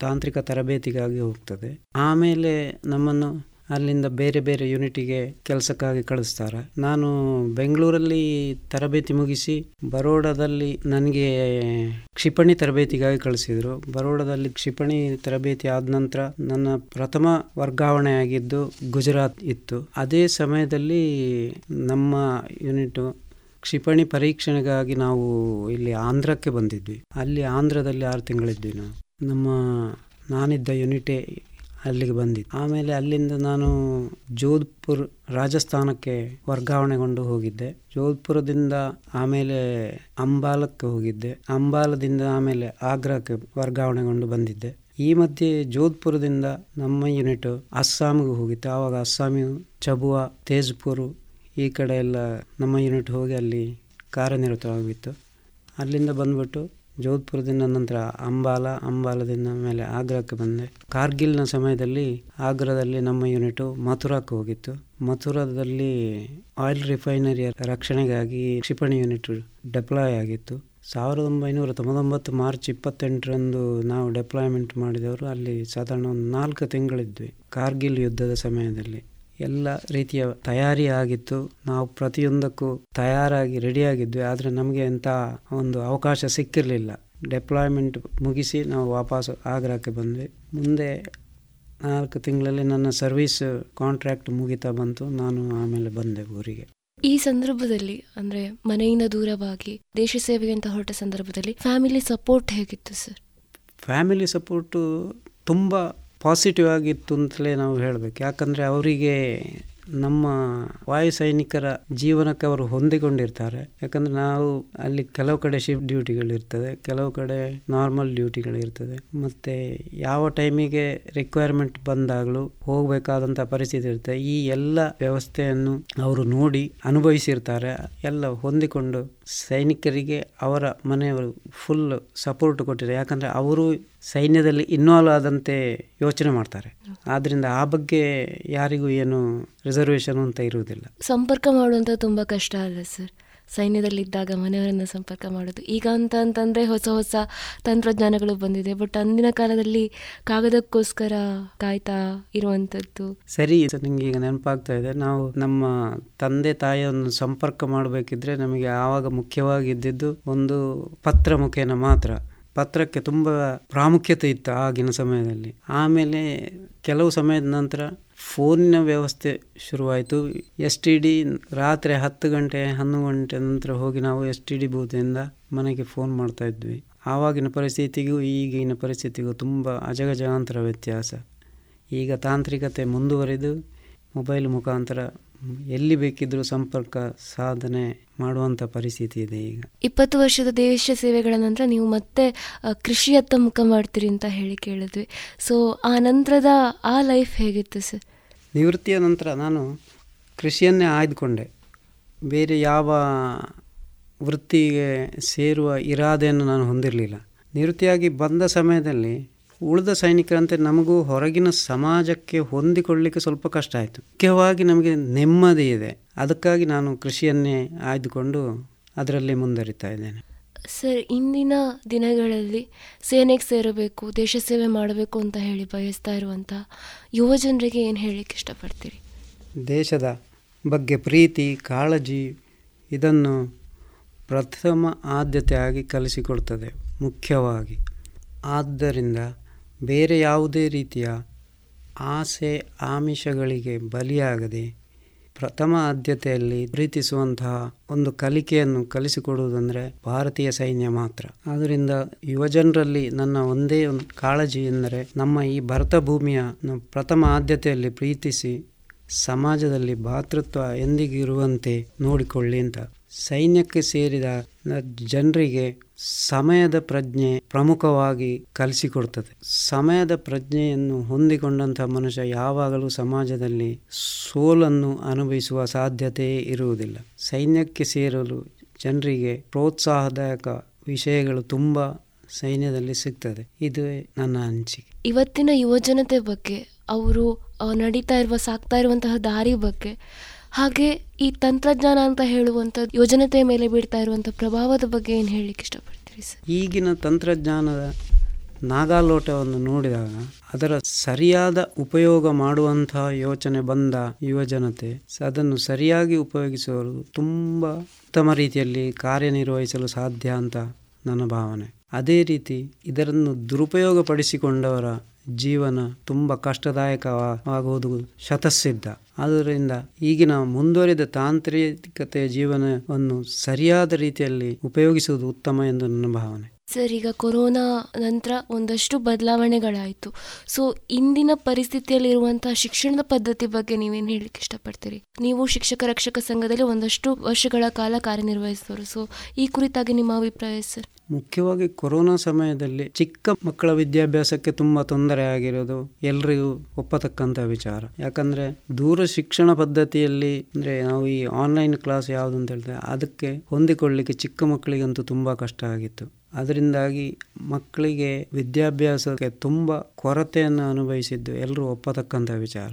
ತಾಂತ್ರಿಕ ತರಬೇತಿಗಾಗಿ ಹೋಗ್ತದೆ. ಆಮೇಲೆ ನಮ್ಮನ್ನು ಅಲ್ಲಿಂದ ಬೇರೆ ಬೇರೆ ಯೂನಿಟಿಗೆ ಕೆಲಸಕ್ಕಾಗಿ ಕಳಿಸ್ತಾರೆ. ನಾನು ಬೆಂಗಳೂರಲ್ಲಿ ತರಬೇತಿ ಮುಗಿಸಿ ಬರೋಡಾದಲ್ಲಿ ನನಗೆ ಕ್ಷಿಪಣಿ ತರಬೇತಿಗಾಗಿ ಕಳಿಸಿದರು. ಬರೋಡಾದಲ್ಲಿ ಕ್ಷಿಪಣಿ ತರಬೇತಿ ಆದ ನಂತರ ನನ್ನ ಪ್ರಥಮ ವರ್ಗಾವಣೆ ಆಗಿದ್ದು ಗುಜರಾತ್ ಇತ್ತು. ಅದೇ ಸಮಯದಲ್ಲಿ ನಮ್ಮ ಯೂನಿಟು ಕ್ಷಿಪಣಿ ಪರೀಕ್ಷಣೆಗಾಗಿ ನಾವು ಇಲ್ಲಿ ಆಂಧ್ರಕ್ಕೆ ಬಂದಿದ್ವಿ. ಅಲ್ಲಿ ಆಂಧ್ರದಲ್ಲಿ ಆರು ತಿಂಗಳಿದ್ವಿ ನಾವು. ನಮ್ಮ ನಾನಿದ್ದ ಯೂನಿಟೇ ಅಲ್ಲಿಗೆ ಬಂದಿದ್ದು ಆಮೇಲೆ ಅಲ್ಲಿಂದ ನಾನು ಜೋಧ್ಪುರ್ ರಾಜಸ್ಥಾನಕ್ಕೆ ವರ್ಗಾವಣೆಗೊಂಡು ಹೋಗಿದ್ದೆ. ಜೋಧ್ಪುರದಿಂದ ಆಮೇಲೆ ಅಂಬಾಲಕ್ಕೆ ಹೋಗಿದ್ದೆ. ಅಂಬಾಲದಿಂದ ಆಮೇಲೆ ಆಗ್ರಾಕ್ಕೆ ವರ್ಗಾವಣೆಗೊಂಡು ಬಂದಿದ್ದೆ. ಈ ಮಧ್ಯೆ ಜೋಧ್ಪುರದಿಂದ ನಮ್ಮ ಯೂನಿಟ್ ಅಸ್ಸಾಂಗೆ ಹೋಗಿತ್ತು. ಆವಾಗ ಅಸ್ಸಾಮಿ, ಚಬುವಾ, ತೇಜ್ಪುರ್ ಈ ಕಡೆ ಎಲ್ಲ ನಮ್ಮ ಯೂನಿಟ್ ಹೋಗಿ ಅಲ್ಲಿ ಕಾರ್ಯನಿರತವಾಗಿತ್ತು. ಅಲ್ಲಿಂದ ಬಂದ್ಬಿಟ್ಟು ಜೋಧ್ಪುರದಿಂದ ನಂತರ ಅಂಬಾಲ, ಅಂಬಾಲದಿಂದ ಮೇಲೆ ಆಗ್ರಾಕ್ಕೆ ಬಂದೆ. ಕಾರ್ಗಿಲ್ನ ಸಮಯದಲ್ಲಿ ಆಗ್ರಾದಲ್ಲಿ ನಮ್ಮ ಯೂನಿಟ್ ಮಥುರಾಕ್ಕೆ ಹೋಗಿತ್ತು. ಮಥುರಾದಲ್ಲಿ ಆಯಿಲ್ ರಿಫೈನರಿಯ ರಕ್ಷಣೆಗಾಗಿ ಕ್ಷಿಪಣಿ ಯೂನಿಟ್ ಡೆಪ್ಲಾಯ್ ಆಗಿತ್ತು. ಸಾವಿರದ ಒಂಬೈನೂರ ತೊಂಬತ್ತೊಂಬತ್ತು ಮಾರ್ಚ್ ಇಪ್ಪತ್ತೆಂಟರಂದು ನಾವು ಡೆಪ್ಲಾಯ್ಮೆಂಟ್ ಮಾಡಿದವರು ಅಲ್ಲಿ ಸಾಧಾರಣ ಒಂದು ನಾಲ್ಕು ತಿಂಗಳಿದ್ವಿ. ಕಾರ್ಗಿಲ್ ಯುದ್ಧದ ಸಮಯದಲ್ಲಿ. ಎಲ್ಲ ರೀತಿಯ ತಯಾರಿ ಆಗಿತ್ತು. ನಾವು ಪ್ರತಿಯೊಂದಕ್ಕೂ ತಯಾರಾಗಿ ರೆಡಿಯಾಗಿದ್ವಿ. ಆದರೆ ನಮಗೆ ಎಂಥ ಒಂದು ಅವಕಾಶ ಸಿಕ್ಕಿರಲಿಲ್ಲ. ಡೆಪ್ಲಾಯ್ಮೆಂಟ್ ಮುಗಿಸಿ ನಾವು ವಾಪಸ್ ಆಗ್ರಾಕ್ಕೆ ಬಂದ್ವಿ. ಮುಂದೆ ನಾಲ್ಕು ತಿಂಗಳಲ್ಲಿ ನನ್ನ ಸರ್ವಿಸ್ ಕಾಂಟ್ರಾಕ್ಟ್ ಮುಗಿತಾ ಬಂತು. ನಾನು ಆಮೇಲೆ ಬಂದೆ ಊರಿಗೆ. ಈ ಸಂದರ್ಭದಲ್ಲಿ ಅಂದ್ರೆ ಮನೆಯಿಂದ ದೂರವಾಗಿ ದೇಶ ಸೇವೆಗೆ ಅಂತ ಹೊರಟ ಸಂದರ್ಭದಲ್ಲಿ ಫ್ಯಾಮಿಲಿ ಸಪೋರ್ಟ್ ಹೇಗಿತ್ತು ಸರ್ ಫ್ಯಾಮಿಲಿ ಸಪೋರ್ಟು ತುಂಬ ಪಾಸಿಟಿವ್ ಆಗಿತ್ತು ಅಂತಲೇ ನಾವು ಹೇಳಬೇಕು. ಯಾಕಂದರೆ ಅವರಿಗೆ ನಮ್ಮ ವಾಯು ಸೈನಿಕರ ಜೀವನಕ್ಕೆ ಅವರು ಹೊಂದಿಕೊಂಡಿರ್ತಾರೆ. ಯಾಕಂದರೆ ನಾವು ಅಲ್ಲಿ ಕೆಲವು ಕಡೆ ಶಿಫ್ಟ್ ಡ್ಯೂಟಿಗಳಿರ್ತದೆ ಕೆಲವು ಕಡೆ ನಾರ್ಮಲ್ ಡ್ಯೂಟಿಗಳಿರ್ತದೆ ಮತ್ತು ಯಾವ ಟೈಮಿಗೆ ರಿಕ್ವೈರ್ಮೆಂಟ್ ಬಂದಾಗಲೂ ಹೋಗಬೇಕಾದಂಥ ಪರಿಸ್ಥಿತಿ ಇರುತ್ತೆ. ಈ ಎಲ್ಲ ವ್ಯವಸ್ಥೆಯನ್ನು ಅವರು ನೋಡಿ ಅನುಭವಿಸಿರ್ತಾರೆ. ಎಲ್ಲ ಹೊಂದಿಕೊಂಡು ಸೈನಿಕರಿಗೆ ಅವರ ಮನೆಯವರು ಫುಲ್ ಸಪೋರ್ಟ್ ಕೊಟ್ಟಿದ್ದಾರೆ. ಯಾಕಂದರೆ ಅವರು ಸೈನ್ಯದಲ್ಲಿ ಇನ್ವಾಲ್ವ್ ಆದಂತೆ ಯೋಚನೆ ಮಾಡ್ತಾರೆ. ಆದ್ದರಿಂದ ಆ ಬಗ್ಗೆ ಯಾರಿಗೂ ಏನು ರಿಸರ್ವೇಷನ್ ಅಂತ ಇರುವುದಿಲ್ಲ. ಸಂಪರ್ಕ ಮಾಡುವಂತ ತುಂಬಾ ಕಷ್ಟ ಅಲ್ಲ ಸರ್ ಸೈನ್ಯದಲ್ಲಿದ್ದಾಗ ಮನೆಯವರನ್ನು ಸಂಪರ್ಕ ಮಾಡೋದು. ಈಗ ಅಂತ ಅಂತಂದರೆ ಹೊಸ ಹೊಸ ತಂತ್ರಜ್ಞಾನಗಳು ಬಂದಿದೆ. ಬಟ್ ಅಂದಿನ ಕಾಲದಲ್ಲಿ ಕಾಗದಕ್ಕೋಸ್ಕರ ಕಾಯ್ತಾ ಇರುವಂತದ್ದು. ಸರಿ ನಿಮಗೆ ಈಗ ನೆನಪಾಗ್ತಾ ಇದೆ. ನಾವು ನಮ್ಮ ತಂದೆ ತಾಯಿಯನ್ನು ಸಂಪರ್ಕ ಮಾಡಬೇಕಿದ್ರೆ ನಮಗೆ ಆವಾಗ ಮುಖ್ಯವಾಗಿ ಇದ್ದಿದ್ದು ಒಂದು ಪತ್ರ ಮುಖೇನ ಮಾತ್ರ. ಪತ್ರಕ್ಕೆ ತುಂಬ ಪ್ರಾಮುಖ್ಯತೆ ಇತ್ತು ಆಗಿನ ಸಮಯದಲ್ಲಿ. ಆಮೇಲೆ ಕೆಲವು ಸಮಯದ ನಂತರ ಫೋನಿನ ವ್ಯವಸ್ಥೆ ಶುರುವಾಯಿತು. ಎಸ್ ಟಿ ಡಿ ರಾತ್ರಿ ಹತ್ತು ಗಂಟೆ, ಹನ್ನೊಂದು ಗಂಟೆ ನಂತರ ಹೋಗಿ ನಾವು ಎಸ್ ಟಿ ಡಿ ಬೂತಿಂದ ಮನೆಗೆ ಫೋನ್ ಮಾಡ್ತಾ ಇದ್ವಿ. ಆವಾಗಿನ ಪರಿಸ್ಥಿತಿಗೂ ಈಗಿನ ಪರಿಸ್ಥಿತಿಗೂ ತುಂಬ ಅಜಗಜಾಂತರ ವ್ಯತ್ಯಾಸ. ಈಗ ತಾಂತ್ರಿಕತೆ ಮುಂದುವರೆದು ಮೊಬೈಲ್ ಮುಖಾಂತರ ಎಲ್ಲಿ ಬೇಕಿದ್ರೂ ಸಂಪರ್ಕ ಸಾಧನೆ ಮಾಡುವಂಥ ಪರಿಸ್ಥಿತಿ ಇದೆ ಈಗ. ಇಪ್ಪತ್ತು ವರ್ಷದ ದೇಶ ಸೇವೆಗಳ ನಂತರ ನೀವು ಮತ್ತೆ ಕೃಷಿಯತ್ತ ಮುಖ ಮಾಡ್ತೀರಿ ಅಂತ ಹೇಳಿ ಕೇಳಿದ್ವಿ. ಸೊ ಆ ನಂತರದ ಆ ಲೈಫ್ ಹೇಗಿತ್ತು ಸರ್? ನಿವೃತ್ತಿಯ ನಂತರ ನಾನು ಕೃಷಿಯನ್ನೇ ಆಯ್ದುಕೊಂಡೆ. ಬೇರೆ ಯಾವ ವೃತ್ತಿಗೆ ಸೇರುವ ಇರಾದೆಯನ್ನು ನಾನು ಹೊಂದಿರಲಿಲ್ಲ. ನಿವೃತ್ತಿಯಾಗಿ ಬಂದ ಸಮಯದಲ್ಲಿ ಉಳಿದ ಸೈನಿಕರಂತೆ ನಮಗೂ ಹೊರಗಿನ ಸಮಾಜಕ್ಕೆ ಹೊಂದಿಕೊಳ್ಳಲಿಕ್ಕೆ ಸ್ವಲ್ಪ ಕಷ್ಟ ಆಯಿತು. ಮುಖ್ಯವಾಗಿ ನಮಗೆ ನೆಮ್ಮದಿ ಇದೆ. ಅದಕ್ಕಾಗಿ ನಾನು ಕೃಷಿಯನ್ನೇ ಆಯ್ದುಕೊಂಡು ಅದರಲ್ಲಿ ಮುಂದುವರಿತಾ ಇದ್ದೇನೆ. ಸರ್, ಇಂದಿನ ದಿನಗಳಲ್ಲಿ ಸೇನೆಗೆ ಸೇರಬೇಕು, ದೇಶ ಸೇವೆ ಮಾಡಬೇಕು ಅಂತ ಹೇಳಿ ಬಯಸ್ತಾ ಇರುವಂಥ ಯುವ ಜನರಿಗೆ ಏನು ಹೇಳಲಿಕ್ಕೆ ಇಷ್ಟಪಡ್ತೀರಿ? ದೇಶದ ಬಗ್ಗೆ ಪ್ರೀತಿ, ಕಾಳಜಿ ಇದನ್ನು ಪ್ರಥಮ ಆದ್ಯತೆಯಾಗಿ ಕಲಿಸಿಕೊಡ್ತದೆ, ಮುಖ್ಯವಾಗಿ. ಆದ್ದರಿಂದ ಬೇರೆ ಯಾವುದೇ ರೀತಿಯ ಆಸೆ, ಆಮಿಷಗಳಿಗೆ ಬಲಿಯಾಗದೆ ಪ್ರಥಮ ಆದ್ಯತೆಯಲ್ಲಿ ಪ್ರೀತಿಸುವಂತಹ ಒಂದು ಕಲಿಕೆಯನ್ನು ಕಲಿಸಿಕೊಡುವುದಂದರೆ ಭಾರತೀಯ ಸೈನ್ಯ ಮಾತ್ರ. ಆದ್ದರಿಂದ ಯುವಜನರಲ್ಲಿ ನನ್ನ ಒಂದೇ ಒಂದು ಕಾಳಜಿ ಎಂದರೆ ನಮ್ಮ ಈ ಭರತ ಭೂಮಿಯನ್ನು ಪ್ರಥಮ ಆದ್ಯತೆಯಲ್ಲಿ ಪ್ರೀತಿಸಿ ಸಮಾಜದಲ್ಲಿ ಭಾತೃತ್ವ ಎಂದಿಗಿರುವಂತೆ ನೋಡಿಕೊಳ್ಳಿ ಅಂತ. ಸೈನ್ಯಕ್ಕೆ ಸೇರಿದ ಜನರಿಗೆ ಸಮಯದ ಪ್ರಜ್ಞೆ ಪ್ರಮುಖವಾಗಿ ಕಲಿಸಿಕೊಡ್ತದೆ. ಸಮಯದ ಪ್ರಜ್ಞೆಯನ್ನು ಹೊಂದಿಕೊಂಡಂಥ ಮನುಷ್ಯ ಯಾವಾಗಲೂ ಸಮಾಜದಲ್ಲಿ ಸೋಲನ್ನು ಅನುಭವಿಸುವ ಸಾಧ್ಯತೆಯೇ ಇರುವುದಿಲ್ಲ. ಸೈನ್ಯಕ್ಕೆ ಸೇರಲು ಜನರಿಗೆ ಪ್ರೋತ್ಸಾಹದಾಯಕ ವಿಷಯಗಳು ತುಂಬ ಸೈನ್ಯದಲ್ಲಿ ಸಿಗ್ತದೆ. ಇದು ನನ್ನ ಅನಿಸಿಕೆ. ಇವತ್ತಿನ ಯುವಜನತೆ ಬಗ್ಗೆ, ಅವರು ನಡೀತಾ ಇರುವ, ಸಾಕ್ತಾ ಇರುವಂತಹ ದಾರಿ ಬಗ್ಗೆ ಹಾಗೆ ಈ ತಂತ್ರಜ್ಞಾನ ಅಂತ ಹೇಳುವಂಥದ್ದು ಯೋಜನತೆಯ ಮೇಲೆ ಬೀಳ್ತಾ ಇರುವಂಥ ಪ್ರಭಾವದ ಬಗ್ಗೆ ಏನು ಹೇಳಲಿಕ್ಕೆ ಇಷ್ಟಪಡ್ತೀರಿ ಸರ್? ಈಗಿನ ತಂತ್ರಜ್ಞಾನದ ನಾಗಾಲೋಟವನ್ನು ನೋಡಿದಾಗ ಅದರ ಸರಿಯಾದ ಉಪಯೋಗ ಮಾಡುವಂತಹ ಯೋಚನೆ ಬಂದ ಯುವಜನತೆ ಅದನ್ನು ಸರಿಯಾಗಿ ಉಪಯೋಗಿಸುವವರು ತುಂಬ ಉತ್ತಮ ರೀತಿಯಲ್ಲಿ ಕಾರ್ಯನಿರ್ವಹಿಸಲು ಸಾಧ್ಯ ಅಂತ ನನ್ನ ಭಾವನೆ. ಅದೇ ರೀತಿ ಇದನ್ನು ದುರುಪಯೋಗಪಡಿಸಿಕೊಂಡವರ ಜೀವನ ತುಂಬ ಕಷ್ಟದಾಯಕವಾಗುವುದು ಶತಸಿದ್ಧ ಆದ್ದರಿಂದ ಈಗಿನ ಮುಂದುವರಿದ ತಾಂತ್ರಿಕತೆಯ ಜೀವನವನ್ನು ಸರಿಯಾದ ರೀತಿಯಲ್ಲಿ ಉಪಯೋಗಿಸುವುದು ಉತ್ತಮ ಎಂದು ನನ್ನ ಭಾವನೆ. ಸರ್, ಈಗ ಕೊರೋನಾ ನಂತರ ಒಂದಷ್ಟು ಬದಲಾವಣೆಗಳಾಯಿತು. ಸೊ ಇಂದಿನ ಪರಿಸ್ಥಿತಿಯಲ್ಲಿರುವಂತಹ ಶಿಕ್ಷಣದ ಪದ್ಧತಿ ಬಗ್ಗೆ ನೀವೇನು ಹೇಳಲಿಕ್ಕೆ ಇಷ್ಟಪಡ್ತೀರಿ? ನೀವು ಶಿಕ್ಷಕ, ರಕ್ಷಕ ಸಂಘದಲ್ಲಿ ಒಂದಷ್ಟು ವರ್ಷಗಳ ಕಾಲ ಕಾರ್ಯನಿರ್ವಹಿಸಿದವರು. ಸೊ ಈ ಕುರಿತಾಗಿ ನಿಮ್ಮ ಅಭಿಪ್ರಾಯ ಸರ್? ಮುಖ್ಯವಾಗಿ ಕೊರೋನಾ ಸಮಯದಲ್ಲಿ ಚಿಕ್ಕ ಮಕ್ಕಳ ವಿದ್ಯಾಭ್ಯಾಸಕ್ಕೆ ತುಂಬ ತೊಂದರೆ ಆಗಿರೋದು ಎಲ್ರಿಗೂ ಒಪ್ಪತಕ್ಕಂಥ ವಿಚಾರ. ಯಾಕಂದ್ರೆ ದೂರ ಶಿಕ್ಷಣ ಪದ್ಧತಿಯಲ್ಲಿ ಅಂದ್ರೆ ನಾವು ಈ ಆನ್ಲೈನ್ ಕ್ಲಾಸ್ ಯಾವುದು ಅಂತ ಹೇಳಿದ್ರೆ ಅದಕ್ಕೆ ಹೊಂದಿಕೊಳ್ಳಿಕ್ಕೆ ಚಿಕ್ಕ ಮಕ್ಕಳಿಗಂತೂ ತುಂಬಾ ಕಷ್ಟ ಆಗಿತ್ತು. ಅದರಿಂದಾಗಿ ಮಕ್ಕಳಿಗೆ ವಿದ್ಯಾಭ್ಯಾಸಕ್ಕೆ ತುಂಬ ಕೊರತೆಯನ್ನು ಅನುಭವಿಸಿದ್ದು ಎಲ್ಲರೂ ಒಪ್ಪತಕ್ಕಂಥ ವಿಚಾರ.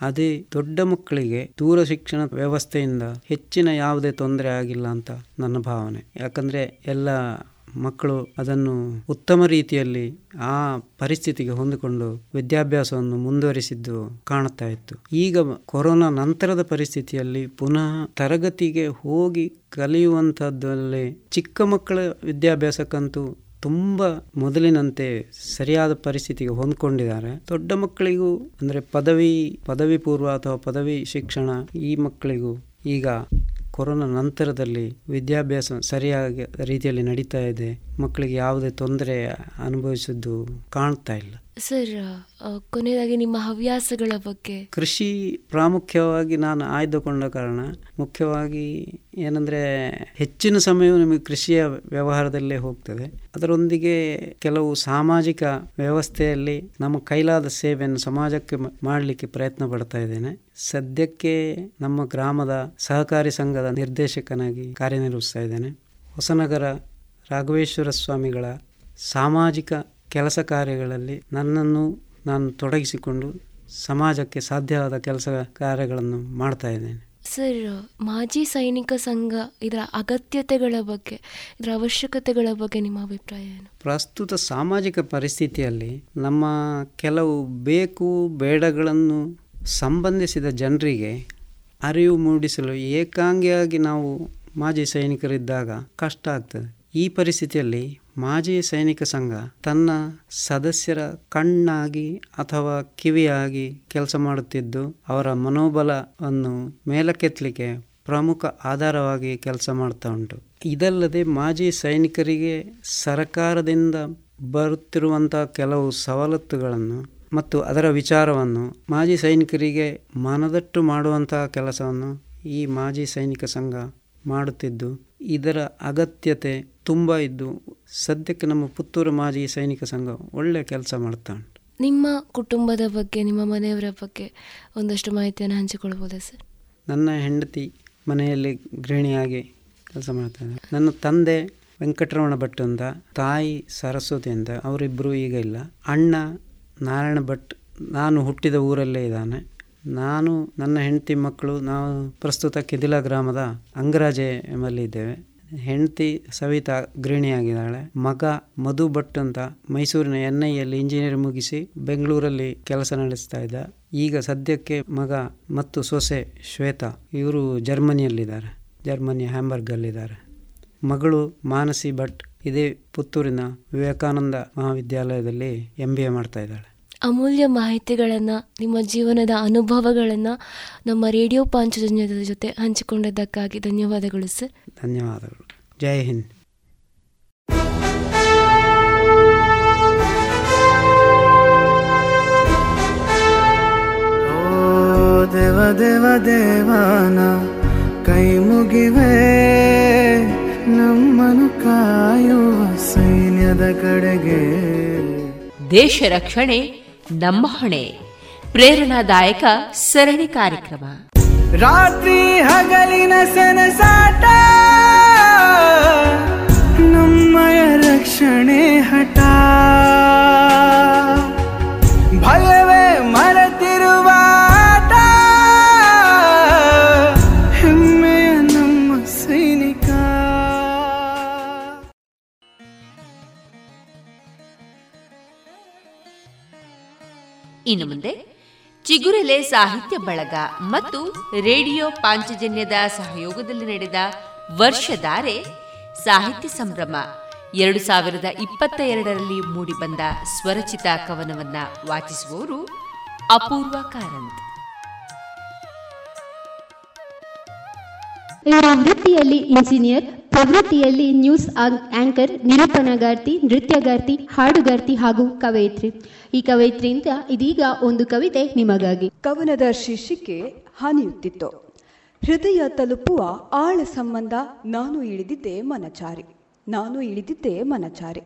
ಅದೇ ದೊಡ್ಡ ಮಕ್ಕಳಿಗೆ ದೂರ ಶಿಕ್ಷಣ ವ್ಯವಸ್ಥೆಯಿಂದ ಹೆಚ್ಚಿನ ಯಾವುದೇ ತೊಂದರೆ ಆಗಿಲ್ಲ ಅಂತ ನನ್ನ ಭಾವನೆ. ಯಾಕಂದರೆ ಎಲ್ಲ ಮಕ್ಕಳು ಅದನ್ನು ಉತ್ತಮ ರೀತಿಯಲ್ಲಿ ಆ ಪರಿಸ್ಥಿತಿಗೆ ಹೊಂದಿಕೊಂಡು ವಿದ್ಯಾಭ್ಯಾಸವನ್ನು ಮುಂದುವರಿಸಿದ್ದು ಕಾಣುತ್ತಾ ಇತ್ತು. ಈಗ ಕೊರೋನಾ ನಂತರದ ಪರಿಸ್ಥಿತಿಯಲ್ಲಿ ಪುನಃ ತರಗತಿಗೆ ಹೋಗಿ ಕಲಿಯುವಂಥದ್ದಲ್ಲಿ ಚಿಕ್ಕ ಮಕ್ಕಳ ವಿದ್ಯಾಭ್ಯಾಸಕ್ಕಂತೂ ತುಂಬ ಮೊದಲಿನಂತೆ ಸರಿಯಾದ ಪರಿಸ್ಥಿತಿಗೆ ಹೊಂದ್ಕೊಂಡಿದ್ದಾರೆ. ದೊಡ್ಡ ಮಕ್ಕಳಿಗೂ ಅಂದರೆ ಪದವಿ ಪದವಿ ಪೂರ್ವ ಅಥವಾ ಪದವಿ ಶಿಕ್ಷಣ ಈ ಮಕ್ಕಳಿಗೂ ಈಗ ಕೊರೋನಾ ನಂತರದಲ್ಲಿ ವಿದ್ಯಾಭ್ಯಾಸ ಸರಿಯಾಗಿ ರೀತಿಯಲ್ಲಿ ನಡೀತಾ ಇದೆ. ಮಕ್ಕಳಿಗೆ ಯಾವುದೇ ತೊಂದರೆ ಅನುಭವಿಸಿದ್ದು ಕಾಣ್ತಾ ಇಲ್ಲ. ಸರ್ ಕೊನೆಯದಾಗಿ ನಿಮ್ಮ ಹವ್ಯಾಸಗಳ ಬಗ್ಗೆ. ಕೃಷಿ ಪ್ರಾಮುಖ್ಯವಾಗಿ ನಾನು ಆಯ್ದುಕೊಂಡ ಕಾರಣ, ಮುಖ್ಯವಾಗಿ ಏನಂದರೆ ಹೆಚ್ಚಿನ ಸಮಯವು ನಿಮಗೆ ಕೃಷಿಯ ವ್ಯವಹಾರದಲ್ಲೇ ಹೋಗ್ತದೆ. ಅದರೊಂದಿಗೆ ಕೆಲವು ಸಾಮಾಜಿಕ ವ್ಯವಸ್ಥೆಯಲ್ಲಿ ನಮ್ಮ ಕೈಲಾದ ಸೇವೆಯನ್ನು ಸಮಾಜಕ್ಕೆ ಮಾಡಲಿಕ್ಕೆ ಪ್ರಯತ್ನ ಪಡ್ತಾ ಇದ್ದೇನೆ. ಸದ್ಯಕ್ಕೆ ನಮ್ಮ ಗ್ರಾಮದ ಸಹಕಾರಿ ಸಂಘದ ನಿರ್ದೇಶಕನಾಗಿ ಕಾರ್ಯನಿರ್ವಹಿಸ್ತಾ ಇದ್ದೇನೆ. ಹೊಸನಗರ ರಾಘವೇಶ್ವರ ಸ್ವಾಮಿಗಳ ಸಾಮಾಜಿಕ ಕೆಲಸ ಕಾರ್ಯಗಳಲ್ಲಿ ನನ್ನನ್ನು ನಾನು ತೊಡಗಿಸಿಕೊಂಡು ಸಮಾಜಕ್ಕೆ ಸಾಧ್ಯವಾದ ಕೆಲಸ ಕಾರ್ಯಗಳನ್ನು ಮಾಡ್ತಾ ಇದ್ದೇನೆ. ಸರ್ ಮಾಜಿ ಸೈನಿಕ ಸಂಘ ಇದರ ಅಗತ್ಯತೆಗಳ ಬಗ್ಗೆ ಇದರ ಅವಶ್ಯಕತೆಗಳ ಬಗ್ಗೆ ನಿಮ್ಮ ಅಭಿಪ್ರಾಯ ಏನು? ಪ್ರಸ್ತುತ ಸಾಮಾಜಿಕ ಪರಿಸ್ಥಿತಿಯಲ್ಲಿ ನಮ್ಮ ಕೆಲವು ಬೇಕು ಬೇಡಗಳನ್ನು ಸಂಬಂಧಿಸಿದ ಜನರಿಗೆ ಅರಿವು ಮೂಡಿಸಲು ಏಕಾಂಗಿಯಾಗಿ ನಾವು ಮಾಜಿ ಸೈನಿಕರಿದ್ದಾಗ ಕಷ್ಟ ಆಗ್ತದೆ. ಈ ಪರಿಸ್ಥಿತಿಯಲ್ಲಿ ಮಾಜಿ ಸೈನಿಕ ಸಂಘ ತನ್ನ ಸದಸ್ಯರ ಕಣ್ಣಾಗಿ ಅಥವಾ ಕಿವಿಯಾಗಿ ಕೆಲಸ ಮಾಡುತ್ತಿದ್ದು, ಅವರ ಮನೋಬಲವನ್ನು ಮೇಲಕ್ಕೆತ್ತಲಿಕ್ಕೆ ಪ್ರಮುಖ ಆಧಾರವಾಗಿ ಕೆಲಸ ಮಾಡ್ತಾ ಉಂಟು. ಇದಲ್ಲದೆ ಮಾಜಿ ಸೈನಿಕರಿಗೆ ಸರಕಾರದಿಂದ ಬರುತ್ತಿರುವಂಥ ಕೆಲವು ಸವಲತ್ತುಗಳನ್ನು ಮತ್ತು ಅದರ ವಿಚಾರವನ್ನು ಮಾಜಿ ಸೈನಿಕರಿಗೆ ಮನದಟ್ಟು ಮಾಡುವಂತಹ ಕೆಲಸವನ್ನು ಈ ಮಾಜಿ ಸೈನಿಕ ಸಂಘ ಮಾಡುತ್ತಿದ್ದು, ಇದರ ಅಗತ್ಯತೆ ತುಂಬ ಇದ್ದು ಸದ್ಯಕ್ಕೆ ನಮ್ಮ ಪುತ್ತೂರು ಮಾಜಿ ಸೈನಿಕ ಸಂಘ ಒಳ್ಳೆ ಕೆಲಸ ಮಾಡ್ತಾ ಉಂಟು. ನಿಮ್ಮ ಕುಟುಂಬದ ಬಗ್ಗೆ ನಿಮ್ಮ ಮನೆಯವರ ಬಗ್ಗೆ ಒಂದಷ್ಟು ಮಾಹಿತಿಯನ್ನು ಹಂಚಿಕೊಳ್ಬೋದಾ ಸರ್? ನನ್ನ ಹೆಂಡತಿ ಮನೆಯಲ್ಲಿ ಗೃಹಿಣಿಯಾಗಿ ಕೆಲಸ ಮಾಡ್ತಾರೆ ನನ್ನ ತಂದೆ ವೆಂಕಟರಮಣ ಭಟ್ ಅಂತ ತಾಯಿ ಸರಸ್ವತಿ ಅಂತ ಅವರಿಬ್ಬರು ಈಗ ಇಲ್ಲ. ಅಣ್ಣ ನಾರಾಯಣ ಭಟ್ ನಾನು ಹುಟ್ಟಿದ ಊರಲ್ಲೇ ಇದ್ದಾನೆ. ನಾನು ನನ್ನ ಹೆಂಡತಿ ಮಕ್ಕಳು ನಾವು ಪ್ರಸ್ತುತ ಕೆದಿಲ ಗ್ರಾಮದ ಅಂಗರಾಜೆ ಎಂಬಲ್ಲಿ ಇದ್ದೇವೆ. ಹೆಂಡತಿ ಸವಿತಾ ಗೃಹಿಣಿಯಾಗಿದ್ದಾಳೆ. ಮಗ ಮಧು ಭಟ್ ಅಂತ ಮೈಸೂರಿನ ಎನ್ ಐಯಲ್ಲಿ ಇಂಜಿನಿಯರ್ ಮುಗಿಸಿ ಬೆಂಗಳೂರಲ್ಲಿ ಕೆಲಸ ನಡೆಸ್ತಾ ಇದ್ದ. ಈಗ ಸದ್ಯಕ್ಕೆ ಮಗ ಮತ್ತು ಸೊಸೆ ಶ್ವೇತಾ, ಇವರು ಜರ್ಮನಿಯಲ್ಲಿದ್ದಾರೆ. ಜರ್ಮನಿಯ ಹ್ಯಾಂಬರ್ಗಲ್ಲಿದ್ದಾರೆ. ಮಗಳು ಮಾನಸಿ ಭಟ್ ಇದೇ ಪುತ್ತೂರಿನ ವಿವೇಕಾನಂದ ಮಹಾವಿದ್ಯಾಲಯದಲ್ಲಿ ಎಂ ಬಿ ಎ ಮಾಡ್ತಾ ಇದ್ದಾಳೆ. ಅಮೂಲ್ಯ ಮಾಹಿತಿಗಳನ್ನು ನಿಮ್ಮ ಜೀವನದ ಅನುಭವಗಳನ್ನು ನಮ್ಮ ರೇಡಿಯೋ ಪಾಂಚಜನ್ಯದ ಜೊತೆ ಹಂಚಿಕೊಂಡಿದ್ದಕ್ಕಾಗಿ ಧನ್ಯವಾದಗಳು ಸರ್. ಧನ್ಯವಾದಗಳು. ಜೈ ಹಿಂದ್. ಓ ದೇವ ದೇವ ದೇವಾನ ಕೈ ಮುಗಿವೆ ನಮ್ಮನು ಕಾಯುವ ಸೈನ್ಯದ ಕಡೆಗೆ. ದೇಶ ರಕ್ಷಣೆ ನಮ್ಮ ಹೊಣೆ ಪ್ರೇರಣಾದಾಯಕ ಸರಣಿ ಕಾರ್ಯಕ್ರಮ. ರಾತ್ರಿ ಹಗಲಿನ ಸನಸಾಟ ನಮ್ಮಯ ರಕ್ಷಣೆ ಹಠ. ಭಯವೇ ಇನ್ನು ಮುಂದೆ ಚಿಗುರೆಲೆ ಸಾಹಿತ್ಯ ಬಳಗ ಮತ್ತು ರೇಡಿಯೋ ಪಾಂಚಜನ್ಯದ ಸಹಯೋಗದಲ್ಲಿ ನಡೆದ ವರ್ಷಧಾರೆ ಸಾಹಿತ್ಯ ಸಂಭ್ರಮ ಎರಡು ಸಾವಿರದ ಇಪ್ಪತ್ತ ಎರಡರಲ್ಲಿ ಮೂಡಿಬಂದ ಸ್ವರಚಿತ ಕವನವನ್ನ ವಾಚಿಸುವವರು ಅಪೂರ್ವ ಕಾರಂತ್. ವೃತ್ತಿಯಲ್ಲಿ ಇಂಜಿನಿಯರ್, ಪ್ರವೃತ್ತಿಯಲ್ಲಿ ನ್ಯೂಸ್ ಆಂಕರ್, ನಿರೂಪಣಾಗಾರ್ತಿ, ನೃತ್ಯಗಾರ್ತಿ, ಹಾಡುಗಾರ್ತಿ ಹಾಗೂ ಕವಯಿತ್ರಿ. ಈ ಕವಯಿತ್ರಿಯಿಂದ ಇದೀಗ ಒಂದು ಕವಿತೆ ನಿಮಗಾಗಿ. ಕವನದ ಶೀರ್ಷಿಕೆ ಹಾನಿಯುತ್ತಿತ್ತು. ಹೃದಯ ತಲುಪುವ ಆಳ ಸಂಬಂಧ ನಾನು ಇಳಿದಿದ್ದೆ ಮನಚಾರಿ. ನಾನು ಇಳಿದಿದ್ದೆ ಮನಚಾರಿ.